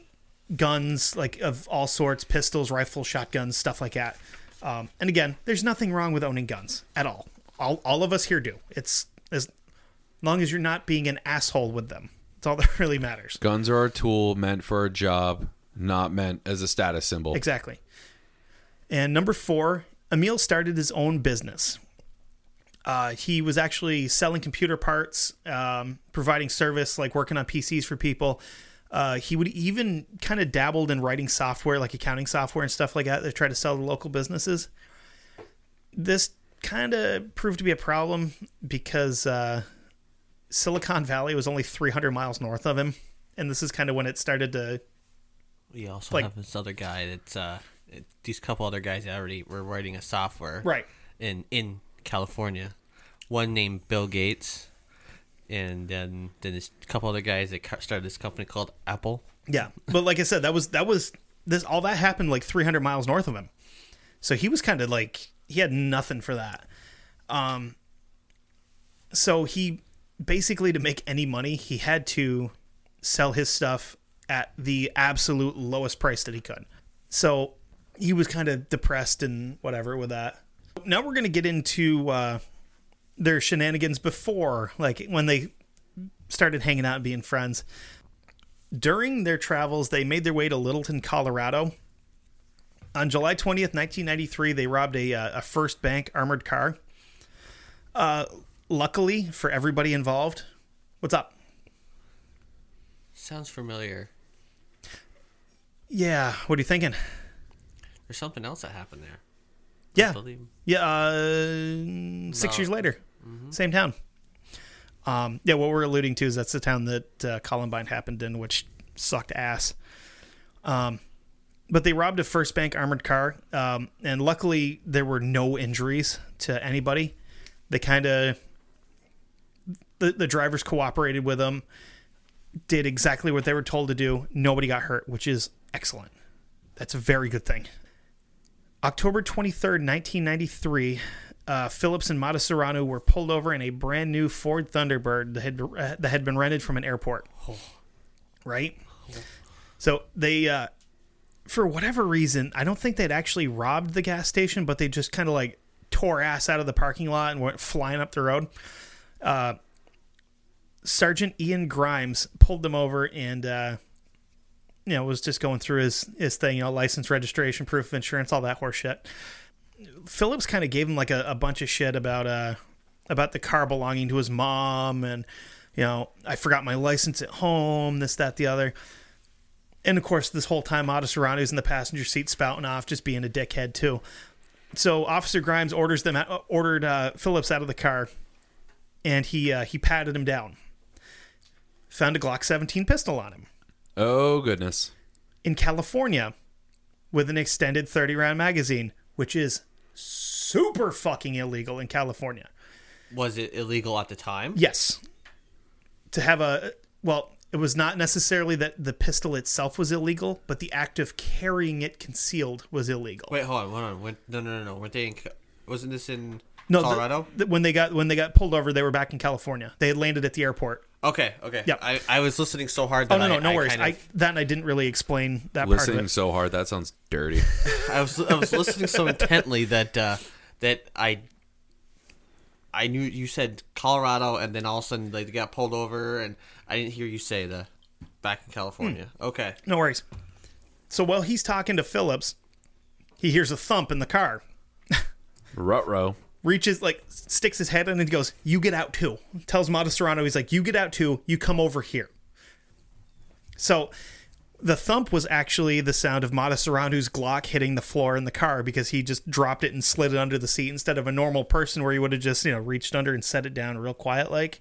guns, like of all sorts, pistols, rifles, shotguns, stuff like that. Um, and again, there's nothing wrong with owning guns at all. All, all of us here do. It's as long as you're not being an asshole with them. It's all that really matters. guns are a tool meant for a job, not meant as a status symbol. Exactly. And number four, Emil started his own business. Uh, he was actually selling computer parts, um, providing service, like working on PCs for people. Uh, he would even kind of dabbled in writing software, like accounting software and stuff like that, to try to sell to local businesses. This kind of proved to be a problem because uh, Silicon Valley was only 300 miles north of him, and this is kind of when it started to We also Like- have this other guy that's uh, these couple other guys that already were writing a software right. in in California. One named Bill Gates, and then then this couple other guys that started this company called Apple. Yeah, but like I said, that was that was this all that happened like 300 miles north of him. So he was kind of like he had nothing for that. Um so he basically to make any money, he had to sell his stuff at the absolute lowest price that he could. So he was kind of depressed and whatever with that. Now we're going to get into uh their shenanigans before like when they started hanging out and being friends during their travels, they made their way to Littleton, Colorado. On July 20th, 1993, they robbed a, uh, a First Bank armored car. Uh, luckily for everybody involved, what's up? Sounds familiar. Yeah, what are you thinking? There's something else that happened there. Yeah, yeah. Uh, six No. years later, same town. Um, yeah, what we're alluding to is that's the town that uh, Columbine happened in, which sucked ass. Um, but they robbed a First Bank armored car, um, and luckily there were no injuries to anybody. They kind of the the drivers cooperated with them, did exactly what they were told to do. Nobody got hurt, which is excellent. That's a very good thing. October 23rd, 1993, uh, Phillips and Matasareanu were pulled over in a brand new Ford Thunderbird that had, uh, that had been rented from an airport. Right? So they, uh, for whatever reason, I don't think they'd actually robbed the gas station, but they just kind of like tore ass out of the parking lot and went flying up the road. Uh, Sergeant Ian Grimes pulled them over and, uh, you know, was just going through his, his thing, you know, license, registration, proof of insurance, all that horse shit. Phillips kind of gave him like a, a bunch of shit about, uh, about the car belonging to his mom and, you know, I forgot my license at home, this, that, the other. And of course, this whole time, Otis in the passenger seat spouting off, just being a dickhead too. So Officer Grimes orders them uh, ordered uh, Phillips out of the car, and he uh, he patted him down. Found a Glock 17 pistol on him Oh goodness. in California with an extended 30 round magazine, which is super fucking illegal in California. Was it illegal at the time? Yes. To have a well, it was not necessarily that the pistol itself was illegal, but the act of carrying it concealed was illegal. Wait, hold on, hold on. When, no, no, no, no. Weren't they in? Wasn't this in no, the- Colorado? the- when they got when they got pulled over, they were back in California. They had landed at the airport. Okay, okay. Yep. I, I was listening so hard. Oh no, no, I, no I worries. kind I of- that I didn't really explain that part of Listening it. so hard that sounds dirty. I was I was listening so intently that uh, that I I knew you said Colorado, and then all of a sudden like, they got pulled over, and I didn't hear you say the back in California. Hmm. Okay, No worries. So while he's talking to Phillips, he hears a thump in the car. Rutro. Reaches like sticks his head in and he goes, "You get out too." Tells Matasareanu, he's like, "You get out too. You come over here." So the thump was actually the sound of Matasareanu's Glock hitting the floor in the car because he just dropped it and slid it under the seat instead of a normal person where he would have just you know reached under and set it down real quiet like,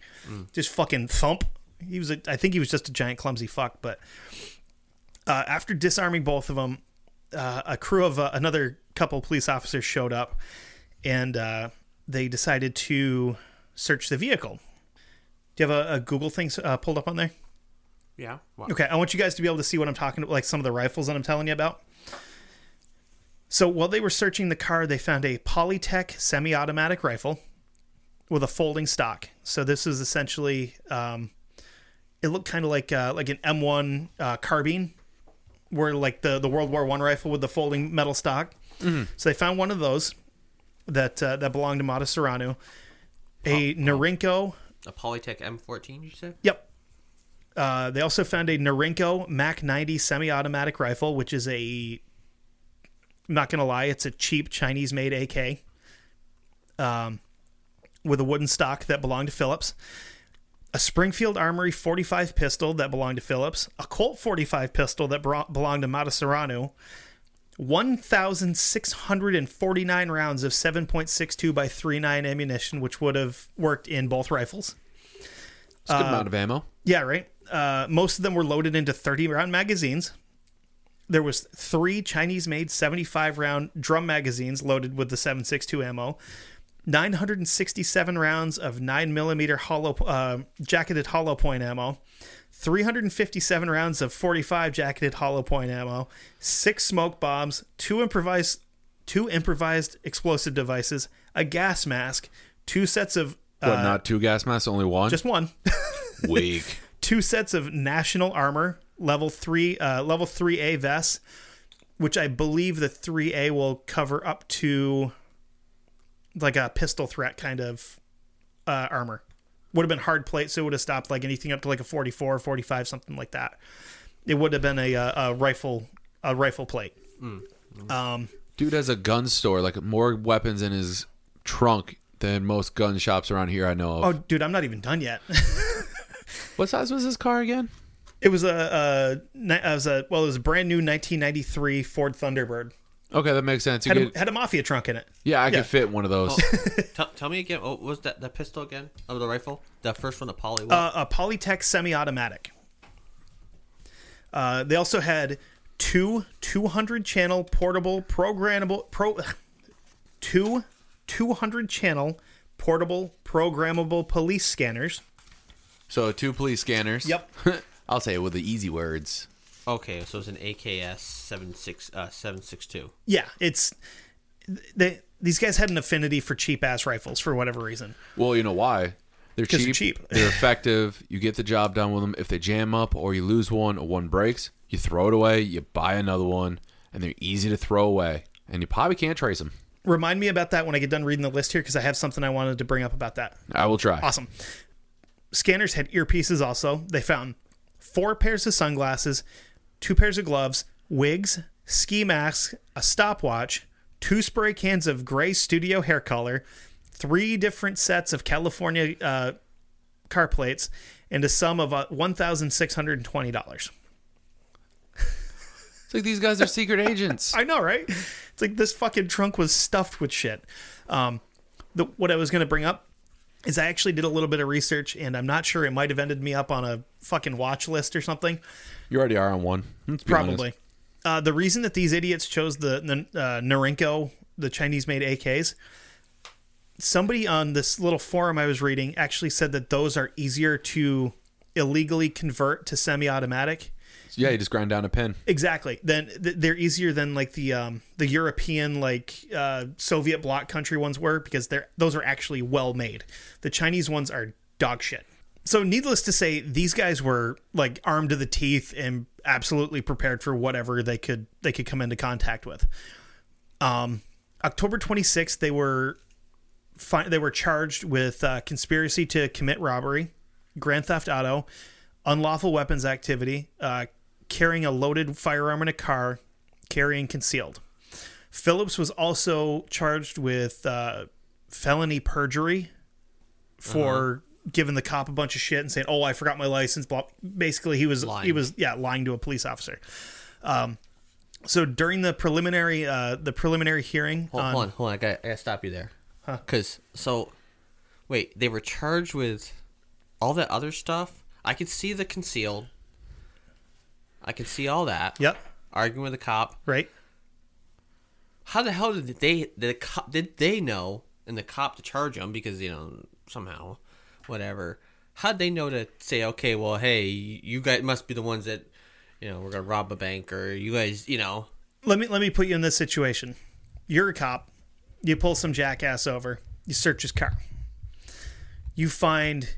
just fucking thump. He was, a, I think he was just a giant clumsy fuck. But uh, after disarming both of them, uh, a crew of uh, another couple police officers showed up and uh, they decided to search the vehicle. Do you have a, a Google thing uh, pulled up on there? yeah. Wow. Okay, I want you guys to be able to see what I'm talking about, like some of the rifles that I'm telling you about. So while they were searching the car, they found a Polytech semi-automatic rifle with a folding stock. So this is essentially, um, it looked kind of like uh, like an M1 uh, carbine, where like the the World War One rifle with the folding metal stock. So they found one of those that uh, that belonged to Matasareanu. A Norinco A Polytech M14, you said? Yep. Uh, they also found a Norinco MAK-90 semi-automatic rifle, which is a. I'm not gonna lie, it's a cheap Chinese-made AK. Um, with a wooden stock that belonged to Phillips. A Springfield Armory 45 pistol that belonged to Phillips. A Colt 45 pistol that bro- belonged to Matasareanu. 1,649 rounds of 7.62 by 39 ammunition, which would have worked in both rifles. It's a good amount of ammo. Yeah, right. Uh, most of them were loaded into 30 round magazines. There was three Chinese-made 75 round drum magazines loaded with the 7.62 ammo. 967 rounds of 9 millimeter hollow uh, jacketed hollow point ammo. 357 rounds of 45 jacketed hollow point ammo. Six smoke bombs. Two improvised two improvised explosive devices. A gas mask. Two sets of What, uh, not two gas masks, only one? just one. weak. two sets of national armor level three uh, level three A vests, which I believe the three A will cover up to like a pistol threat kind of uh, armor. Would have been hard plate, so it would have stopped like anything up to like a 44 45, something like that. It would have been a, a, a rifle a rifle plate. um Dude has a gun store, like more weapons in his trunk than most gun shops around here I know of. Oh, dude, I'm not even done yet. What size was his car again? it was a, a ni- it was a well, it was a brand new 1993 Ford Thunderbird. Okay, that makes sense. You Had a, had a mafia trunk in it. yeah, I yeah. could fit one of those. tell, tell me again. What was that? The pistol again? Of the rifle? The first one, the Poly. what? uh, a Polytech semi-automatic. Uh, they also had two 200 channel portable programmable pro two 200 channel portable programmable police scanners. So two police scanners. Yep. I'll say it with the easy words. Okay, so it's an AKS seven six uh seven six two. Yeah, it's they these guys had an affinity for cheap ass rifles for whatever reason. Well, you know why? They're 'Cause cheap. they're cheap. they're effective. You get the job done with them. If they jam up or you lose one or one breaks, you throw it away. You buy another one, and they're easy to throw away. And you probably can't trace them. Remind me about that when I get done reading the list here because I have something I wanted to bring up about that. I will try. Awesome. Scanners had earpieces also. They found four pairs of sunglasses, two pairs of gloves, wigs, ski masks, a stopwatch, two spray cans of gray studio hair color, three different sets of California uh, car plates, and a sum of uh, $1,620. It's like these guys are secret agents. I know, right? It's like this fucking trunk was stuffed with shit. Um, the, what I was going to bring up is I actually did a little bit of research, and I'm not sure it might have ended me up on a fucking watch list or something. You already are on one. Probably. Uh, the reason that these idiots chose the, the uh, Norinco, the Chinese-made AKs, somebody on this little forum I was reading actually said that those are easier to illegally convert to semi-automatic. Yeah, you just grind down a pin. Exactly. Then th- they're easier than like the um, the European like uh, Soviet bloc country ones were because they're those are actually well made. The Chinese ones are dog shit. So needless to say, these guys were like armed to the teeth and absolutely prepared for whatever they could they could come into contact with. Um, October 26th, they were fi- they were charged with uh, conspiracy to commit robbery, grand theft auto, unlawful weapons activity, uh, carrying a loaded firearm in a car, carrying concealed. Phillips was also charged with uh, felony perjury for giving the cop a bunch of shit and saying, "Oh, I forgot my license." Blah. Basically, he was he Lying. was yeah lying to a police officer. Um, so during the preliminary uh, the preliminary hearing Hold, on hold on, hold on. I gotta, I gotta stop you there. Cause so, wait, they were charged with all that other stuff. I could see the concealed. I could see all that. yep Arguing with the cop. right How the hell did they the cop did they know and the cop to charge them because you know somehow whatever how'd they know to say okay well hey you guys must be the ones that you know we're gonna rob a bank or you guys you know let me let me put you in this situation. You're a cop. You pull some jackass over. You search his car. You find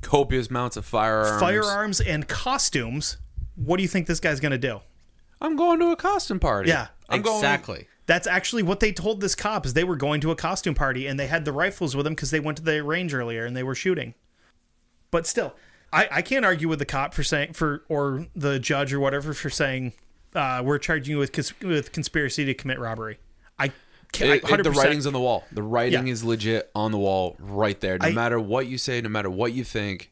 Copious amounts of firearms. firearms and costumes. What do you think this guy's going to do? I'm going to a costume party. Yeah, I'm going. That's actually what they told this cop is they were going to a costume party and they had the rifles with them because they went to the range earlier and they were shooting. But still, I, I can't argue with the cop for saying for or the judge or whatever for saying uh, we're charging you with cons- with conspiracy to commit robbery. I can't. It- it- the 100%. writing's on the wall. The writing Yeah. is legit on the wall right there. No I- matter what you say, no matter what you think,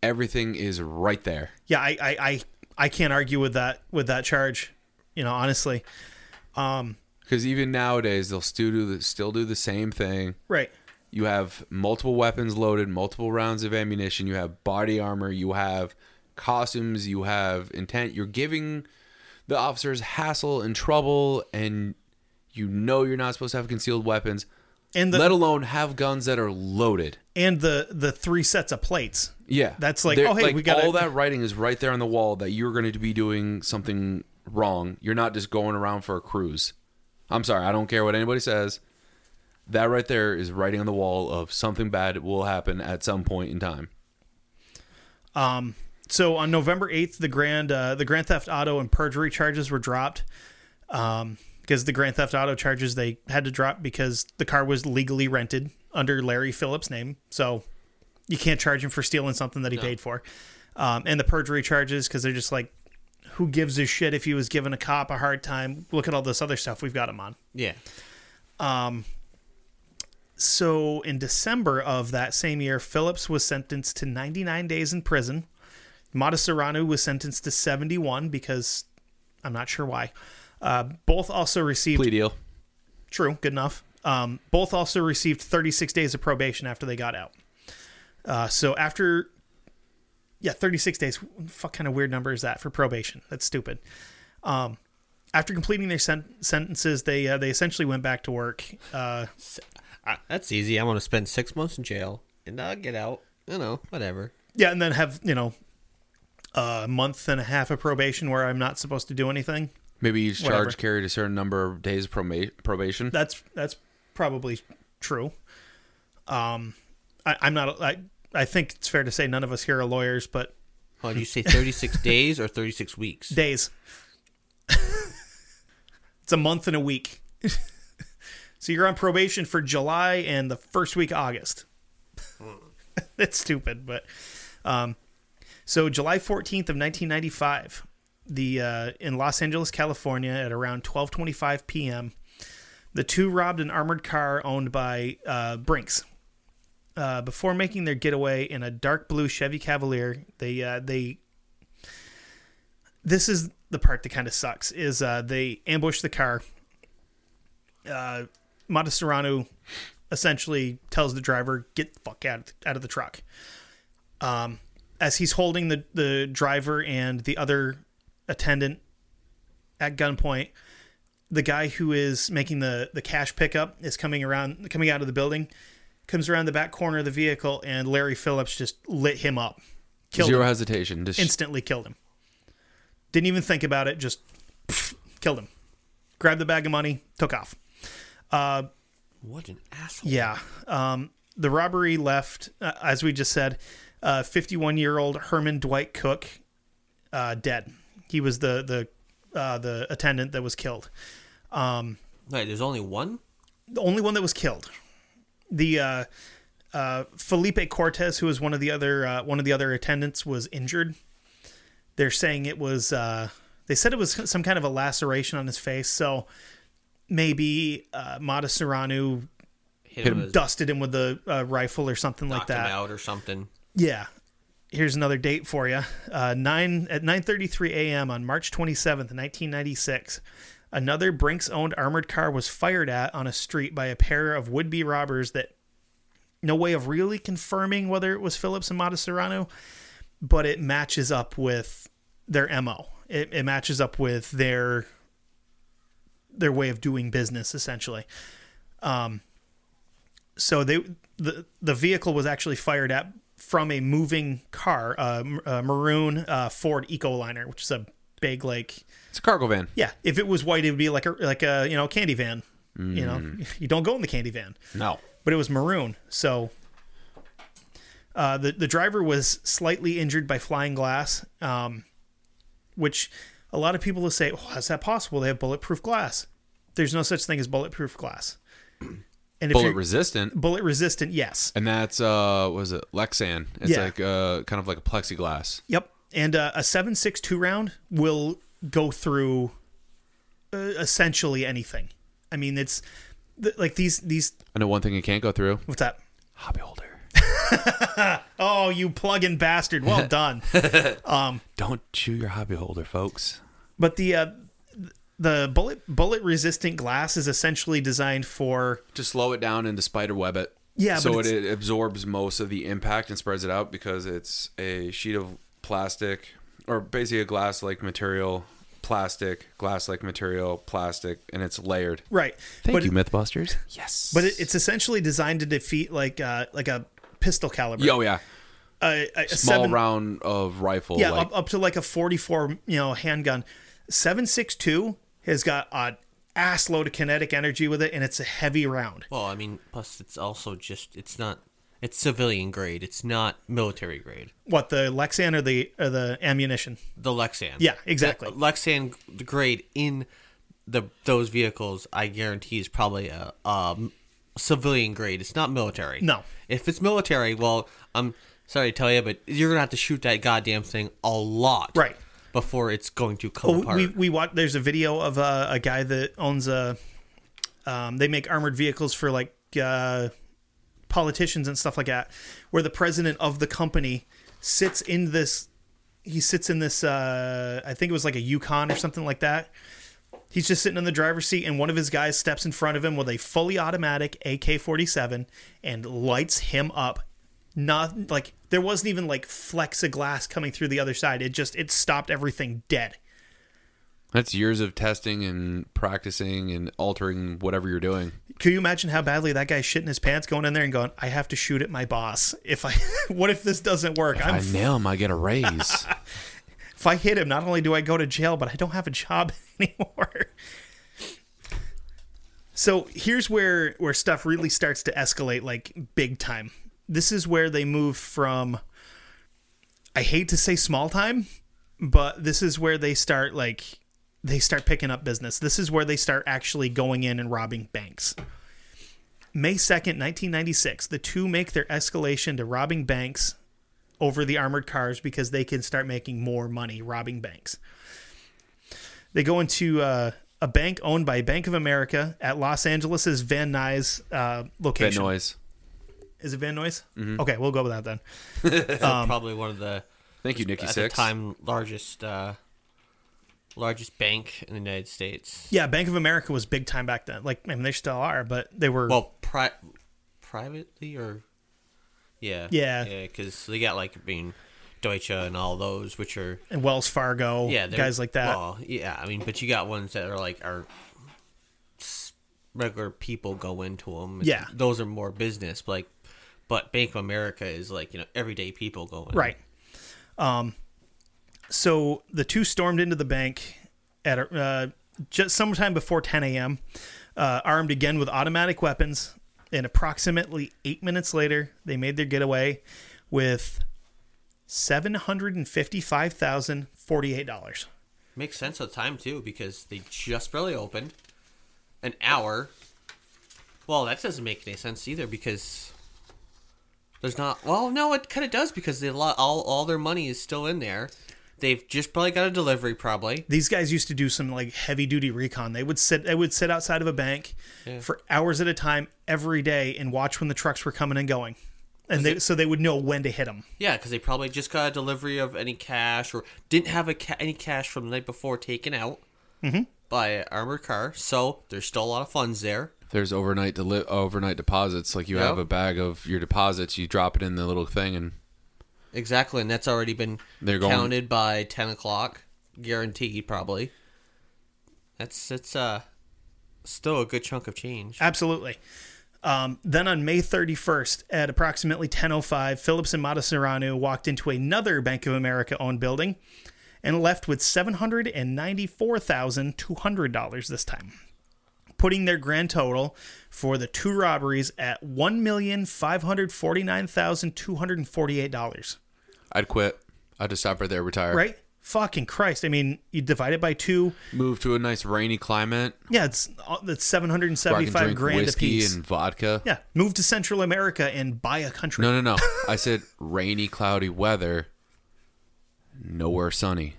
everything is right there. yeah, I, I, I, I can't argue with that with that charge. You know, honestly, Because even nowadays, they'll still do the, still do the same thing. right? You have multiple weapons loaded, multiple rounds of ammunition. You have body armor. You have costumes. You have intent. You're giving the officers hassle and trouble, and you know you're not supposed to have concealed weapons, And the let alone have guns that are loaded. and the the three sets of plates. Yeah, That's like, There- oh, hey, we gotta- all that writing is right there on the wall that you're going to be doing something wrong. You're not just going around for a cruise. I'm sorry, I don't care what anybody says. That right there is writing on the wall of something bad will happen at some point in time. Um, So on November eighth, the grand uh, the Grand Theft Auto and perjury charges were dropped. Um, because the Grand Theft Auto charges they had to drop because the car was legally rented under Larry Phillips' name. So you can't charge him for stealing something that he paid for. Um, and the perjury charges because they're just like, who gives a shit if he was giving a cop a hard time? Look at all this other stuff we've got him on. yeah Um, So in December of that same year, Phillips was sentenced to 99 days in prison. Matasareanu was sentenced to 71 because I'm not sure why. Uh, both also received Plea deal. true, good enough. Um, both also received 36 days of probation after they got out. Uh, so after, yeah, 36 days. Fuck kind of weird number is that for probation? That's stupid. Um, after completing their sen- sentences, they uh, they essentially went back to work. Uh, Uh, that's easy. I'm gonna spend six months in jail and I'll get out. You know, whatever. yeah, and then have you know a month and a half of probation where I'm not supposed to do anything. Maybe each Whatever. charge carried a certain number of days proba- probation. That's that's probably true. Um, I, I'm not. I I think it's fair to say none of us here are lawyers, but Oh, did you say 36 days or 36 weeks? days. it's a month and a week. so you're on probation for July and the first week of August. That's stupid, but um, so July 14th of 1995, the uh, in Los Angeles, California, at around 12:25 p.m., the two robbed an armored car owned by uh, Brinks. Uh, before making their getaway in a dark blue Chevy Cavalier, they uh, they this is the part that kind of sucks is uh, they ambush the car. Uh, Matasareanu essentially tells the driver, "Get the fuck out out of the truck." Um, as he's holding the the driver and the other attendant at gunpoint, the guy who is making the the cash pickup is coming around, coming out of the building, comes around the back corner of the vehicle, and Larry Phillips just lit him up, killed Zero him hesitation. Just instantly killed him. Didn't even think about it, just pff, killed him. Grabbed the bag of money, took off. What an asshole. Yeah. Um, the robbery left, uh, as we just said, 51 year old Herman Dwight Cook uh, dead. He was the the uh, the attendant that was killed. Wait, there's only one? The only one that was killed. The uh, uh, Felipe Cortez, who was one of the other uh, one of the other attendants, was injured. They're saying it was. Uh, they said it was some kind of a laceration on his face. So maybe uh, Matasareanu Hit him, with- dusted him with a, a rifle or something like knocked him that. out or something. Yeah. Here's another date for you. Uh, nine at 9:33 a.m. on March 27th, 1996. Another Brinks-owned armored car was fired at on a street by a pair of would-be robbers that no way of really confirming whether it was Phillips and Matasareanu, but it matches up with their MO. It, it matches up with their their way of doing business essentially. Um, so they the the vehicle was actually fired at from a moving car, a maroon uh, Ford Econoline, which is a big like it's a cargo van. yeah. If it was white, it would be like a like a you know candy van. You know, you don't go in the candy van No. but it was maroon. So uh, the the driver was slightly injured by flying glass, um, which a lot of people will say, oh, "How's that possible? They have bulletproof glass." There's no such thing as bulletproof glass. And if Bullet resistant. bullet resistant, yes, And that's uh what is it Lexan? It's Yeah. like uh kind of like a plexiglass. yep. And uh, a seven six two round will go through uh, essentially anything. I mean, it's th- like these these. I know one thing you can't go through. What's that? Hobby holder. Oh, you plug-in bastard! Well done. Don't chew your hobby holder, folks. But the uh, the bullet bullet resistant glass is essentially designed for To slow it down and to spider web it. Yeah, So it, it absorbs most of the impact and spreads it out because it's a sheet of plastic or basically a glass like material, plastic, glass like material, plastic, and it's layered. right. Thank but you, Mythbusters. Yes. but it, it's essentially designed to defeat like uh, like a pistol caliber. Yo, yeah. a, a, a Small seven, round of rifle. yeah, like, up, up to like a forty four you know handgun. Seven six two has got a ass load of kinetic energy with it, and it's a heavy round. Well, I mean, plus it's also just it's not it's civilian grade. It's not military grade. What the Lexan or the or the ammunition? The Lexan. Yeah, exactly. The Lexan grade in the those vehicles, I guarantee, is probably a, um civilian grade. It's not military. No. If it's military, well, I'm sorry to tell you, but you're gonna have to shoot that goddamn thing a lot, Right. Before it's going to come Oh, apart. we we watch. There's a video of a, a guy that owns a. Um, they make armored vehicles for like uh, politicians and stuff like that, where the president of the company sits in this. He sits in this. Uh, I think it was like a Yukon or something like that. He's just sitting in the driver's seat, and one of his guys steps in front of him with a fully automatic AK 47 and lights him up. Not like there wasn't even like flecks of glass coming through the other side. It just it stopped everything dead. That's years of testing and practicing and altering whatever you're doing. Can you imagine how badly that guy's shitting his pants going in there and going, I have to shoot at my boss. If I, what if this doesn't work? I'm, I nail him, I get a raise. if I hit him, not only do I go to jail, but I don't have a job anymore. So here's where where stuff really starts to escalate like big time. This is where they move from I hate to say small time, but this is where they start like they start picking up business. This is where they start actually going in and robbing banks. May 2nd, 1996, the two make their escalation to robbing banks over the armored cars because they can start making more money robbing banks. They go into uh, a bank owned by Bank of America at Los Angeles' Van Nuys uh, That location. noise. Is it Van Nuys? Okay, we'll go with that then. probably one of the Thank you, Nikki at Six. the time largest uh, largest bank in the United States. Yeah, Bank of America was big time back then. Like, I mean, they still are, but they were. Well, pri- privately or yeah, Yeah. yeah, because they got like I mean Deutsche and all those, which are and Wells Fargo, yeah, guys like that. Well, yeah, I mean, but you got ones that are like are regular people go into them. Yeah. those are more business, like. But Bank of America is like you know everyday people going. Right. Um, so the two stormed into the bank at uh, just sometime before 10 a.m., uh, armed again with automatic weapons. And approximately eight minutes later, they made their getaway with seven hundred and fifty-five thousand forty-eight dollars. Makes sense at the time too because they just barely opened. An hour. Well, that doesn't make any sense either because there's not. Well, no, it kind of does because they all all their money is still in there. They've just probably got a delivery, probably. These guys used to do some like heavy-duty recon. They would sit. They would sit outside of a bank for hours at a time every day and watch when the trucks were coming and going, and they, so they would know when to hit them. Yeah, because they probably just got a delivery of any cash or didn't have a ca- any cash from the night before taken out mm-hmm. by an armored car. So there's still a lot of funds there. There's overnight deli- overnight deposits. Like you Yep. have a bag of your deposits, you drop it in the little thing, and Exactly, and that's already been They're going- counted by ten o'clock, guaranteed probably. That's it's uh still a good chunk of change. Absolutely. Um, then on May 31st at approximately 10:05, Phillips and Matasareanu walked into another Bank of America owned building and left with $794,200 this time, putting their grand total for the two robberies at $1,549,248. I'd quit. I'd just stop right there, retire. Right? Fucking Christ. I mean, you divide it by 2, Move to a nice rainy climate yeah, it's uh, that's where I can 775 drink grand a whiskey piece. and vodka. Yeah, move to Central America and buy a country. No, no, no. I said rainy, cloudy weather. Nowhere sunny.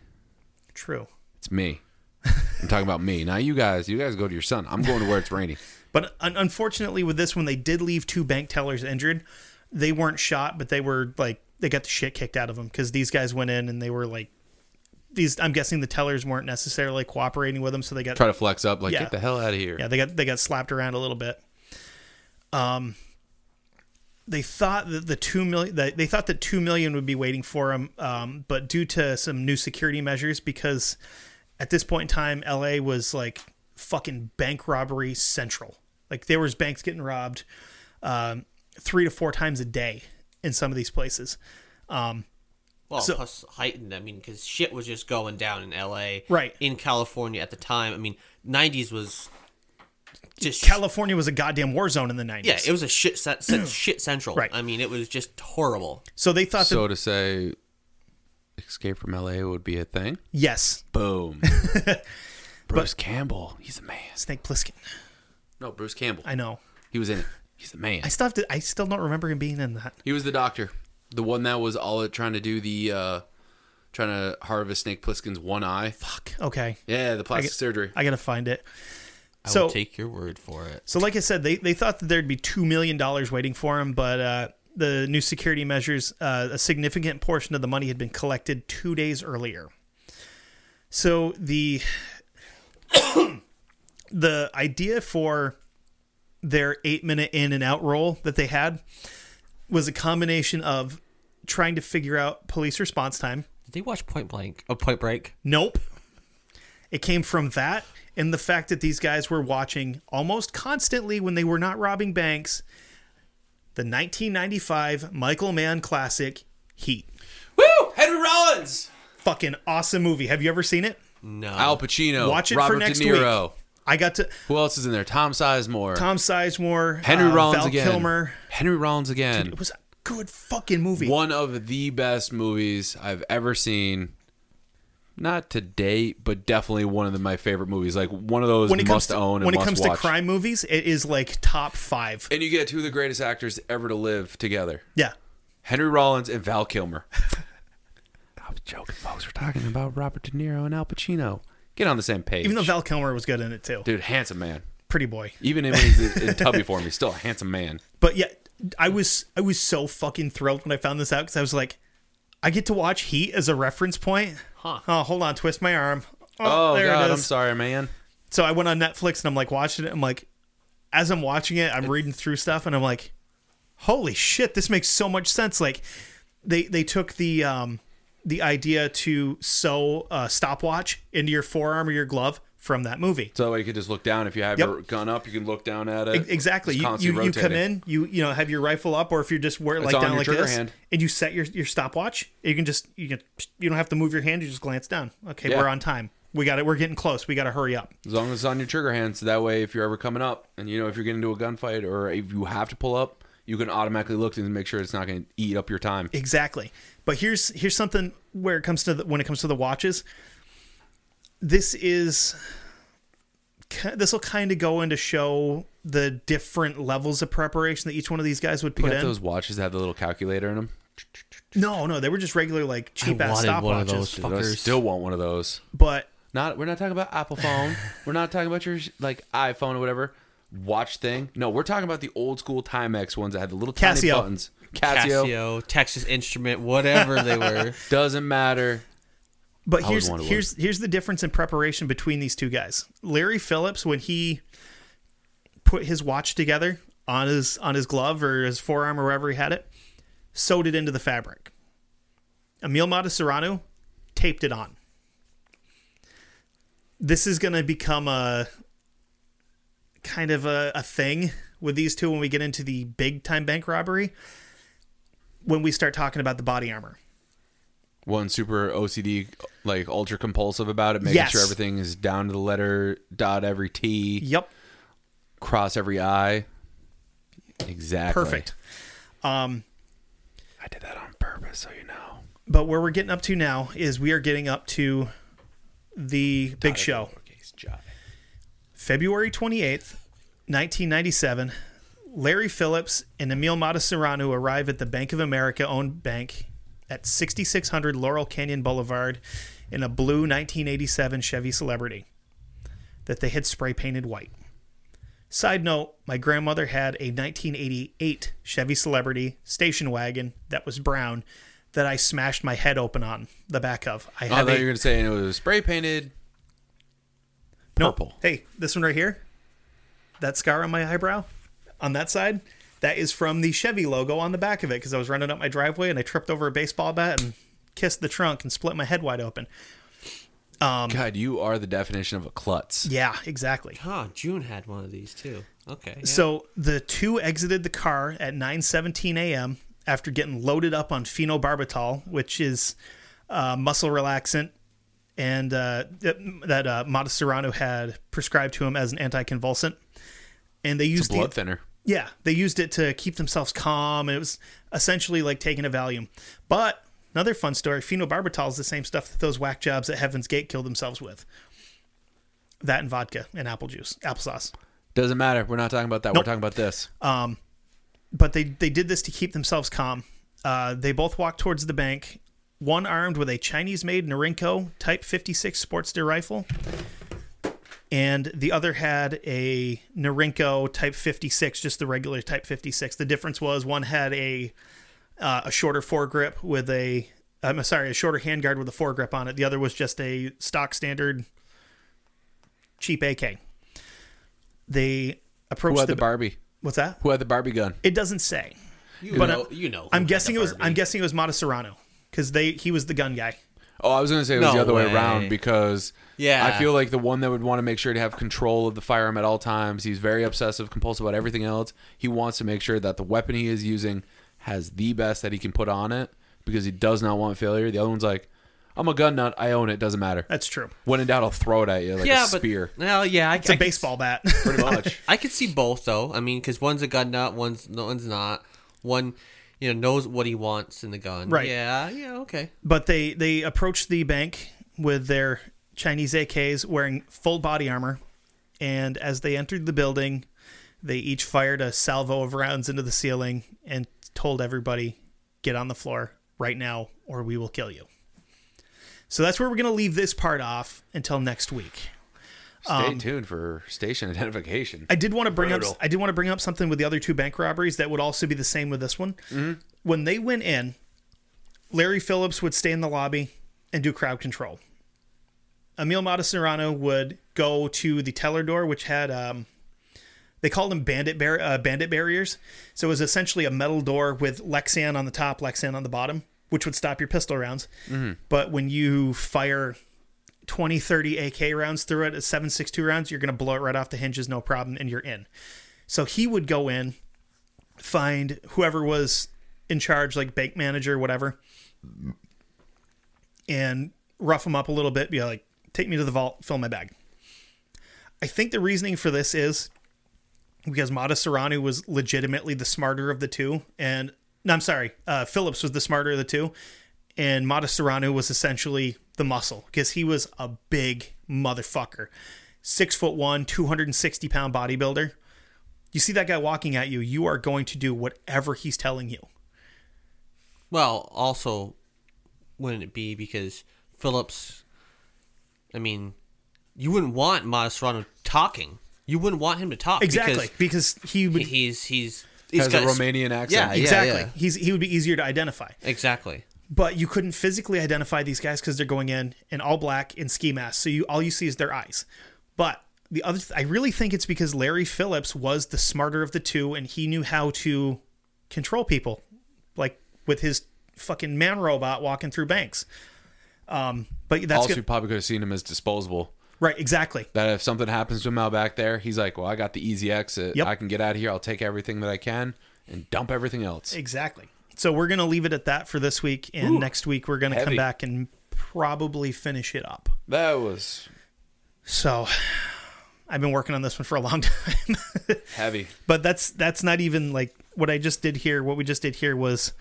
True. It's me. I'm talking about me. Now you guys, you guys go to your sun. I'm going to where it's rainy. But un- unfortunately, with this one, they did leave two bank tellers injured. They weren't shot, but they were like they got the shit kicked out of them because these guys went in and they were like these. I'm guessing the tellers weren't necessarily cooperating with them, so they got Try to flex up, like Yeah. get the hell out of here. yeah they got they got slapped around a little bit. Um, they thought that the two million that they thought that two million would be waiting for them, um, but due to some new security measures, because at this point in time, LA was like fucking bank robbery central. Like there was banks getting robbed um, three to four times a day in some of these places. Um, Well, So- plus heightened. I mean, because shit was just going down in L.A. Right. in California at the time. I mean, '90s was just California was a goddamn war zone in the 90s. Yeah, it was a shit set, set, shit central. Right. I mean, it was just horrible. so they thought So that to say, Escape from LA would be a thing. yes, Boom. Bruce Campbell, he's a man. Snake Plissken. No, Bruce Campbell. I know. He was in it. He's the man. I still have to, I still don't remember him being in that. He was the doctor, the one that was all trying to do the, uh trying to harvest Snake Plissken's one eye. Fuck. Okay. Yeah, the plastic get- surgery. I gotta find it. I So will take your word for it. So, like I said, they, they thought that there'd be $2 million waiting for him, but uh, the new security measures, uh, a significant portion of the money had been collected two days earlier. So, the the idea for their eight minute in and out roll that they had was a combination of trying to figure out police response time. Did they watch Point Blank? Oh, Point Break. Nope. It came from that and the fact that these guys were watching almost constantly when they were not robbing banks the 1995 Michael Mann classic Heat. Woo! Henry Rollins, Fucking awesome movie. Have you ever seen it? No. Al Pacino, Watch it for next De Niro. week. I got to Who else is in there? Tom Sizemore, Tom Sizemore, Henry uh, Rollins Val again. Kilmer. Henry Rollins again. It was a good fucking movie. One of the best movies I've ever seen. Not to date, but definitely one of the, my favorite movies. Like one of those when it comes must to, own when it comes watch. to crime movies, it is like top five. And you get two of the greatest actors ever to live together. Yeah. Henry Rollins and Val Kilmer. I was joking, folks. We're talking about Robert De Niro and Al Pacino. Get on the same page. Even though Val Kilmer was good in it too. Dude, handsome man. Pretty boy. Even when he's in tubby form, he's still a handsome man. But yeah, I was I was so fucking thrilled when I found this out because I was like, I get to watch Heat as a reference point. Huh. Oh, hold on, twist my arm. Oh, there God, it I'm sorry, man. So I went on Netflix and I'm like watching it. I'm like, as I'm watching it, I'm reading through stuff and I'm like, holy shit, this makes so much sense. Like, they they took the um the idea to sew a stopwatch into your forearm or your glove from that movie. So you could just look down. If you have Yep. your gun up, you can look down at it. Exactly. You, you, you come in, you you know have your rifle up, or if you're just wear it like down like this, hand. and you set your your stopwatch. You can just you can you don't have to move your hand. You just glance down. Okay, Yeah. we're on time. We got it. We're getting close. We got to hurry up. As long as it's on your trigger hand, so that way if you're ever coming up and you know if you're getting into a gunfight or if you have to pull up, you can automatically look and make sure it's not going to eat up your time. Exactly. But here's here's something where it comes to the, when it comes to the watches. This is this will kind of go into show the different levels of preparation that each one of these guys would You put got in. those watches that have the little calculator in them. No, no, they were just regular like I cheap ass wanted one of stopwatches. those Dude, I still want one of those. But Not we're not talking about Apple phone. we're not talking about your like iPhone or whatever watch thing. No, we're talking about the old school Timex ones that had the little tiny buttons. Casio, Casio, Texas Instrument, whatever they were. doesn't matter. But I always here's wanted here's here's the difference in preparation between these two guys. Larry Phillips, when he put his watch together on his on his glove or his forearm or wherever he had it, sewed it into the fabric. Emil Serrano taped it on. This is going to become a kind of a, a thing with these two when we get into the big time bank robbery. When we start talking about the body armor. One super OCD, like ultra compulsive about it, making Yes. sure everything is down to the letter, dot every T, Yep. cross every I. Exactly. Perfect. Um, I did that on purpose, so you know. but where we're getting up to now is we are getting up to the big show. J. February 28th, 1997, Larry Phillips and Emil Serrano arrive at the Bank of America owned bank at 6600 Laurel Canyon Boulevard in a blue 1987 Chevy Celebrity that they had spray painted white. Side note, my grandmother had a 1988 Chevy Celebrity station wagon that was brown that I smashed my head open on the back of. I Oh, I thought a, you were going to say it was spray painted Nope. purple. Hey, this one right here, that scar on my eyebrow, on that side, that is from the Chevy logo on the back of it because I was running up my driveway and I tripped over a baseball bat and kissed the trunk and split my head wide open. God, you are the definition of a klutz. Yeah, exactly. Huh, June had one of these too. Okay. yeah. So the two exited the car at 9:17 a.m. after getting loaded up on phenobarbital, which is uh, muscle relaxant, and uh, that, that uh, Matasareanu had prescribed to him as an anticonvulsant. And they It's used a blood the, thinner. Yeah, they used it to keep themselves calm, and it was essentially like taking a Valium. But another fun story: phenobarbital is the same stuff that those whack jobs at Heaven's Gate killed themselves with. That and vodka and apple juice, applesauce. Doesn't matter. We're not talking about that. Nope. We're talking about this. But they they did this to keep themselves calm. Uh, they both walked towards the bank, one armed with a Chinese-made Norinco Type 56 Sportster rifle, and the other had a Norinco Type 56, just the regular Type 56. The difference was one had a uh, a shorter foregrip with a I'm sorry, a shorter handguard with a foregrip on it. The other was just a stock standard cheap AK. They approached Who had the, the Barbie? what's that? Who had the Barbie gun? It doesn't say. you but know, I- you know. who I'm guessing it was. Barbie. I'm guessing it was Matasareanu because they he was the gun guy. Oh, I was gonna say it was No the other way. way. around because Yeah. I feel like the one that would want to make sure to have control of the firearm at all times. He's very obsessive, compulsive about everything else. He wants to make sure that the weapon he is using has the best that he can put on it because he does not want failure. The other one's like, I'm a gun nut. I own it. Doesn't matter. That's true. When in doubt, I'll throw it at you like yeah, a spear. but well, yeah, I, It's a I could- baseball bat. Pretty much. I could see both though. I mean, because one's a gun nut, one's no one's not. One, you know, knows what he wants in the gun. Right. Yeah. Yeah. Okay. but they they approached the bank with their Chinese AKs wearing full body armor, and as they entered the building, they each fired a salvo of rounds into the ceiling and told everybody, "Get on the floor right now, or we will kill you." So that's where we're going to leave this part off until next week. Stay tuned for station identification. Um, I did want to bring Brutal. up I did want to bring up something with the other two bank robberies that would also be the same with this one. When they went in, Larry Phillips would stay in the lobby and do crowd control. Emil Matasareanu would go to the teller door, which had um, they called them bandit bar- uh, bandit barriers. So it was essentially a metal door with Lexan on the top, Lexan on the bottom, which would stop your pistol rounds. But when you fire 20, 30 AK rounds through it at 7.62 rounds, you're going to blow it right off the hinges, no problem, and you're in. So he would go in, find whoever was in charge, like bank manager, whatever, and rough him up a little bit, be like, take me to the vault, fill my bag. I think the reasoning for this is because Matasareanu was legitimately the smarter of the two, and no, I'm sorry, uh, Phillips was the smarter of the two, and Matasareanu was essentially the muscle because he was a big motherfucker, six foot one, 260 pound bodybuilder. You see that guy walking at you, you are going to do whatever he's telling you. Well, also, wouldn't it be because Phillips? I mean, you wouldn't want Matasareanu talking. You wouldn't want him to talk Exactly, because because he would he's he's he's Has a Romanian accent. Yeah, exactly. yeah. He's he would be easier to identify. exactly. But you couldn't physically identify these guys because they're going in in all black in ski masks. So you all you see is their eyes. But the other, th- I really think it's because Larry Phillips was the smarter of the two, and he knew how to control people, like with his fucking man robot walking through banks. Um, but that's also, good. you probably could have seen him as disposable. right, exactly. That if something happens to him out back there, he's like, "Well, I got the easy exit. Yep. I can get out of here. I'll take everything that I can and dump everything else." Exactly. So we're gonna leave it at that for this week, and next week we're gonna come back and probably finish it up. That was So I've been working on this one for a long time. heavy. but that's that's not even like what I just did here. What we just did here was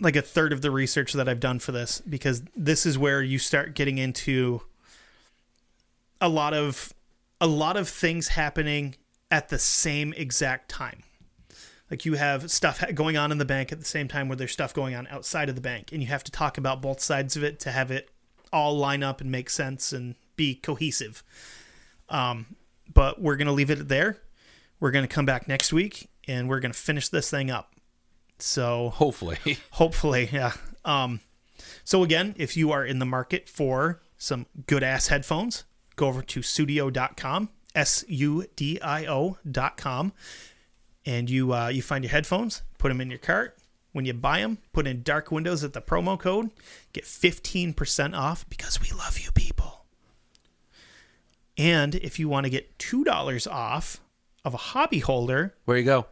like a third of the research that I've done for this because this is where you start getting into a lot of a lot of things happening at the same exact time. Like you have stuff going on in the bank at the same time where there's stuff going on outside of the bank and you have to talk about both sides of it to have it all line up and make sense and be cohesive. Um, but we're going to leave it there. We're going to come back next week and we're going to finish this thing up. So Hopefully, hopefully, yeah. Um, so again, if you are in the market for some good ass headphones, go over to sudio.com, S U D I O.com, and you uh, you find your headphones, put them in your cart. When you buy them, put in dark windows at the promo code, get 15% off because we love you people. And if you want to get $2 off of a hobby holder, where you go?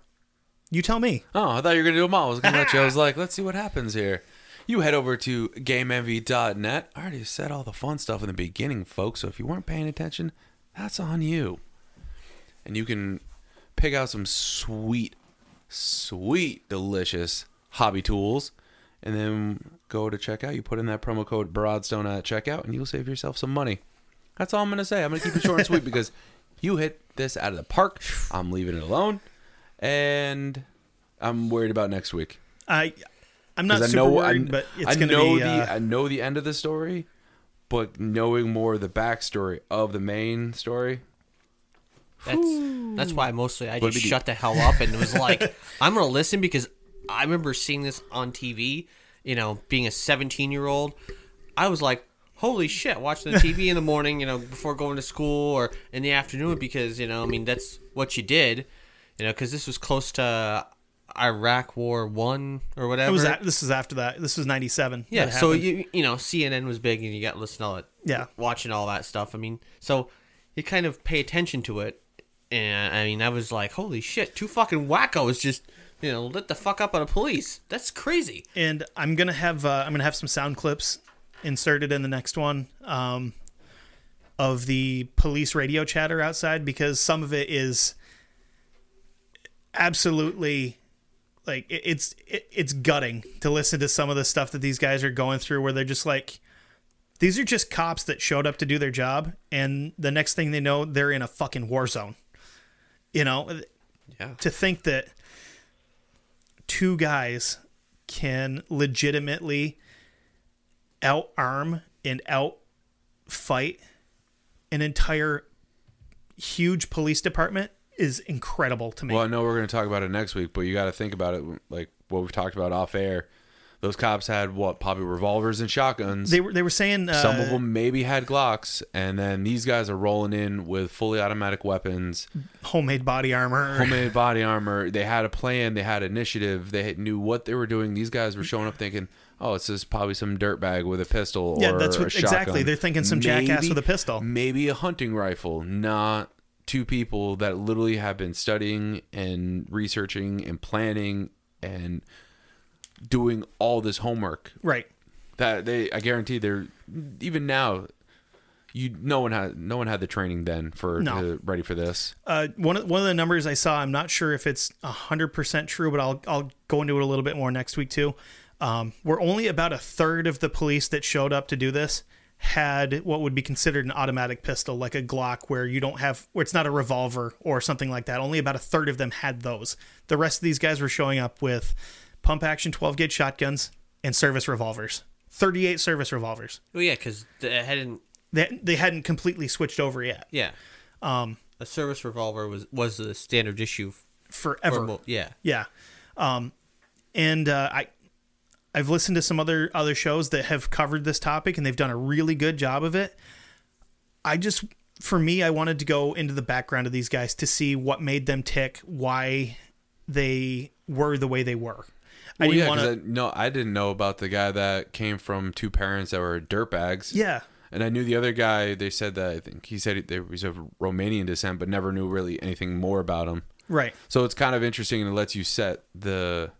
you tell me. Oh, I thought you were gonna do them all. I was gonna let you. I was like, let's see what happens here. You head over to GameEnvy.net. I already said all the fun stuff in the beginning, folks. So if you weren't paying attention, that's on you. And you can pick out some sweet, sweet, delicious hobby tools, and then go to checkout. You put in that promo code Broadstone at checkout, and you'll save yourself some money. That's all I'm gonna say. I'm gonna keep it short and sweet because you hit this out of the park. I'm leaving it alone, and I'm worried about next week. I I'm not super worried, but it's I going to know be. the uh, I know the end of the story, but knowing more of the backstory of the main story, That's that's why mostly I just be- shut the hell up and was like, I'm gonna listen because I remember seeing this on TV. You know, being a 17 year old, I was like, holy shit, watching the TV in the morning. You know, before going to school or in the afternoon because you know, I mean, that's what you did. You know, because this was close to. Iraq War One or whatever. It was a- this is after that. This was '97. yeah. So you you know CNN was big and you got listening to all it. Yeah. Watching all that stuff. I mean, so you kind of pay attention to it, and I mean, I was like, holy shit, two fucking wackos just you know lit the fuck up on a police. That's crazy. and I'm gonna have uh, I'm gonna have some sound clips inserted in the next one um, of the police radio chatter outside because some of it is absolutely like it- it's it, it's gutting to listen to some of the stuff that these guys are going through where they're just like these are just cops that showed up to do their job and the next thing they know they're in a fucking war zone you know Yeah. to think that two guys can legitimately outarm and out fight an entire huge police department is incredible to me. Well, I know we're going to talk about it next week, but you got to think about it like what we've talked about off air. Those cops had what probably revolvers and shotguns. they were they were saying uh, Some of them maybe had Glocks, and then these guys are rolling in with fully automatic weapons, homemade body armor. homemade body armor. They had a plan, they had initiative, they knew what they were doing. These guys were showing up thinking, "Oh, it's just probably some dirtbag with a pistol." Yeah, that's what- exactly. They're thinking some jackass with a pistol. Maybe a hunting rifle, not two people that literally have been studying and researching and planning and doing all this homework right. that they i guarantee they're even now you no one had no one had the training then for No. to, ready for this Uh, one of one of the numbers I saw, I'm not sure if it's hundred percent true, but I'll I'll go into it a little bit more next week too. Um, where only about a third of the police that showed up to do this had what would be considered an automatic pistol, like a Glock, where you don't have where it's not a revolver or something like that. Only about a third of them had those. The rest of these guys were showing up with pump action 12 gauge shotguns and service revolvers. 38 service revolvers. Well, yeah, because they hadn't. They they hadn't completely switched over yet. Yeah. Um, a service revolver was was the standard issue. Forever. Mo- yeah. Yeah. Um, and uh, I I've listened to some other other shows that have covered this topic and they've done a really good job of it. I just for me I wanted to go into the background of these guys to see what made them tick, why they were the way they were. I well, didn't yeah want to I, no i didn't know about the guy that came from two parents that were dirtbags Yeah. and i knew the other guy they said that i think he said he was of romanian descent but never knew really anything more about him Right. so it's kind of interesting and it lets you set the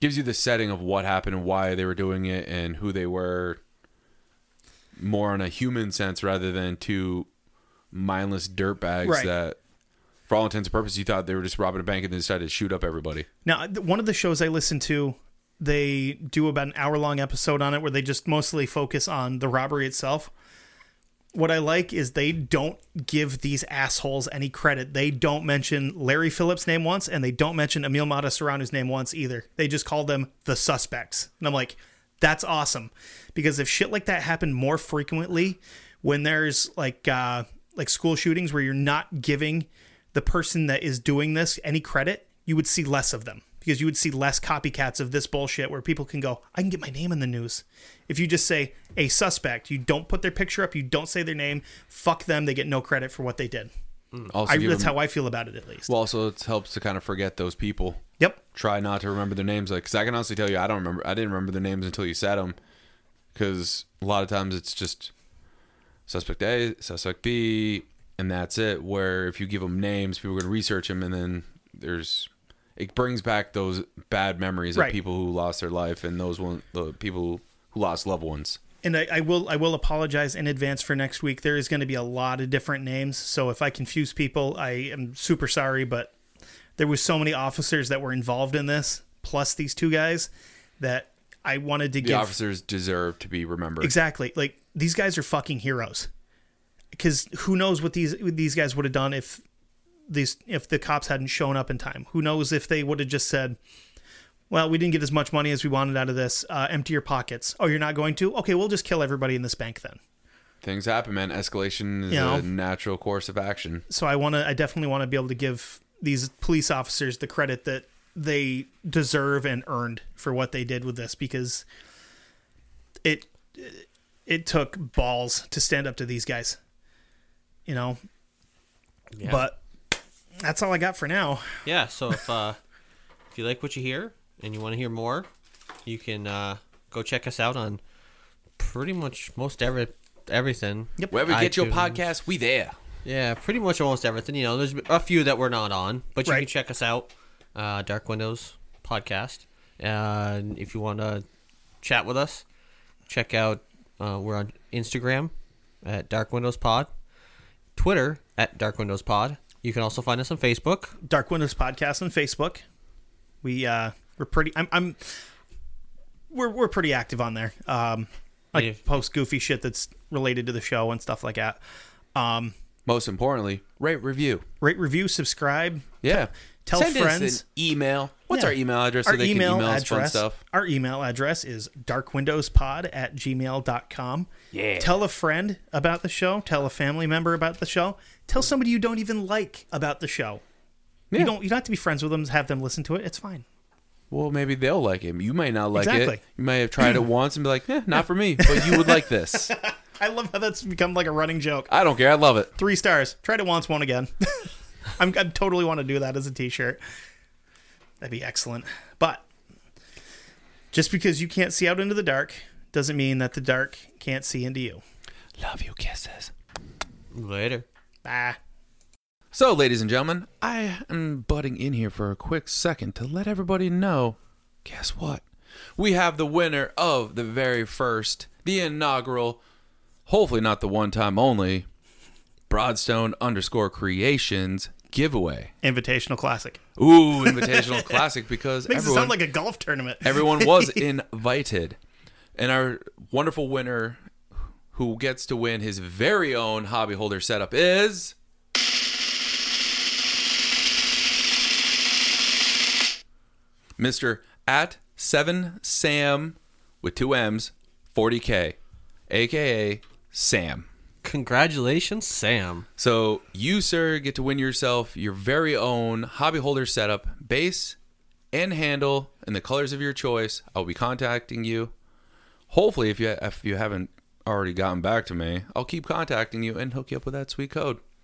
gives you the setting of what happened and why they were doing it and who they were more on a human sense rather than two mindless dirtbags Right. that for all intents and purposes you thought they were just robbing a bank and they decided to shoot up everybody Now, one of the shows I listen to, they do about an hour long episode on it where they just mostly focus on the robbery itself. What I like is they don't give these assholes any credit. They don't mention Larry Phillips' name once, and they don't mention Emil Matasareanu's name once either. They just call them the suspects. And I'm like, that's awesome. Because if shit like that happened more frequently, when there's like uh, like school shootings where you're not giving the person that is doing this any credit, you would see less of them because you would see less copycats of this bullshit where people can go, I can get my name in the news. If you just say a suspect, you don't put their picture up, you don't say their name, fuck them, they get no credit for what they did. Hmm. also I, that's them- how I feel about it at least. well also it helps to kind of forget those people yep. try not to remember their names like because i can honestly tell you i don't remember i didn't remember their names until you said them because a lot of times it's just suspect a suspect b and that's it where if you give them names people are going to research them and then there's it brings back those bad memories Right. of people who lost their life and those one the people who lost loved ones And I, I will I will apologize in advance for next week. There is going to be a lot of different names, so if I confuse people, I am super sorry. But there was so many officers that were involved in this, plus these two guys, that I wanted to the give officers deserve to be remembered Exactly. Like these guys are fucking heroes. Because who knows what these these guys would have done if these if the cops hadn't shown up in time? Who knows if they would have just said, "Well, we didn't get as much money as we wanted out of this. Uh, empty your pockets." Oh, you're not going to? Okay, we'll just kill everybody in this bank then. things happen man escalation is You know? a natural course of action So I want to. I definitely want to be able to give these police officers the credit that they deserve and earned for what they did with this because it it took balls to stand up to these guys. You know, Yeah. but that's all I got for now. Yeah, so if uh if you like what you hear and you want to hear more, you can uh, go check us out on pretty much most every everything. Yep. Wherever you get your podcast, we there. Yeah, pretty much almost everything. You know, there's a few that we're not on, but you Right. can check us out. Uh, Dark Windows podcast. And if you want to chat with us, check out. Uh, we're on Instagram at Dark Windows Pod, Twitter at Dark Windows Pod. You can also find us on Facebook. Dark Windows podcast on Facebook. We uh we're pretty I'm I'm we're we're pretty active on there. Um like Yeah. post goofy shit that's related to the show and stuff like that. Um Most importantly, rate review. rate review, subscribe, Yeah. tell Send friends. Us an email. What's Yeah. our email address so our they email can email us fun address stuff? our email address is darkwindowspod at gmail.com Yeah. tell a friend about the show tell a family member about the show tell somebody you don't even like about the show Yeah. you don't you don't have to be friends with them have them listen to it it's fine Well, maybe they'll like it. You might not like Exactly. it. You might have tried it once and be like, eh, not for me. But you would like this. i love how that's become like a running joke I don't care. I love it. three stars tried it once one again I'm, I totally want to do that as a t-shirt that'd be excellent but just because you can't see out into the dark doesn't mean that the dark can't see into you Love you. Kisses. Later. Bye. So, ladies and gentlemen, I am butting in here for a quick second to let everybody know guess what? We have the winner of the very first, the inaugural, hopefully not the one time only, Broadstone underscore creations giveaway. Invitational Classic. Ooh, Invitational Classic because Makes everyone, it sound like a golf tournament. everyone was invited. And our wonderful winner who gets to win his very own hobby holder setup is. Mr. at 7 Sam with two M's 40K, aka Sam. Congratulations, Sam. So you, sir, get to win yourself your very own hobby holder setup, base and handle in the colors of your choice. I'll be contacting you. Hopefully, if you if you haven't already gotten back to me, I'll keep contacting you and hook you up with that sweet code.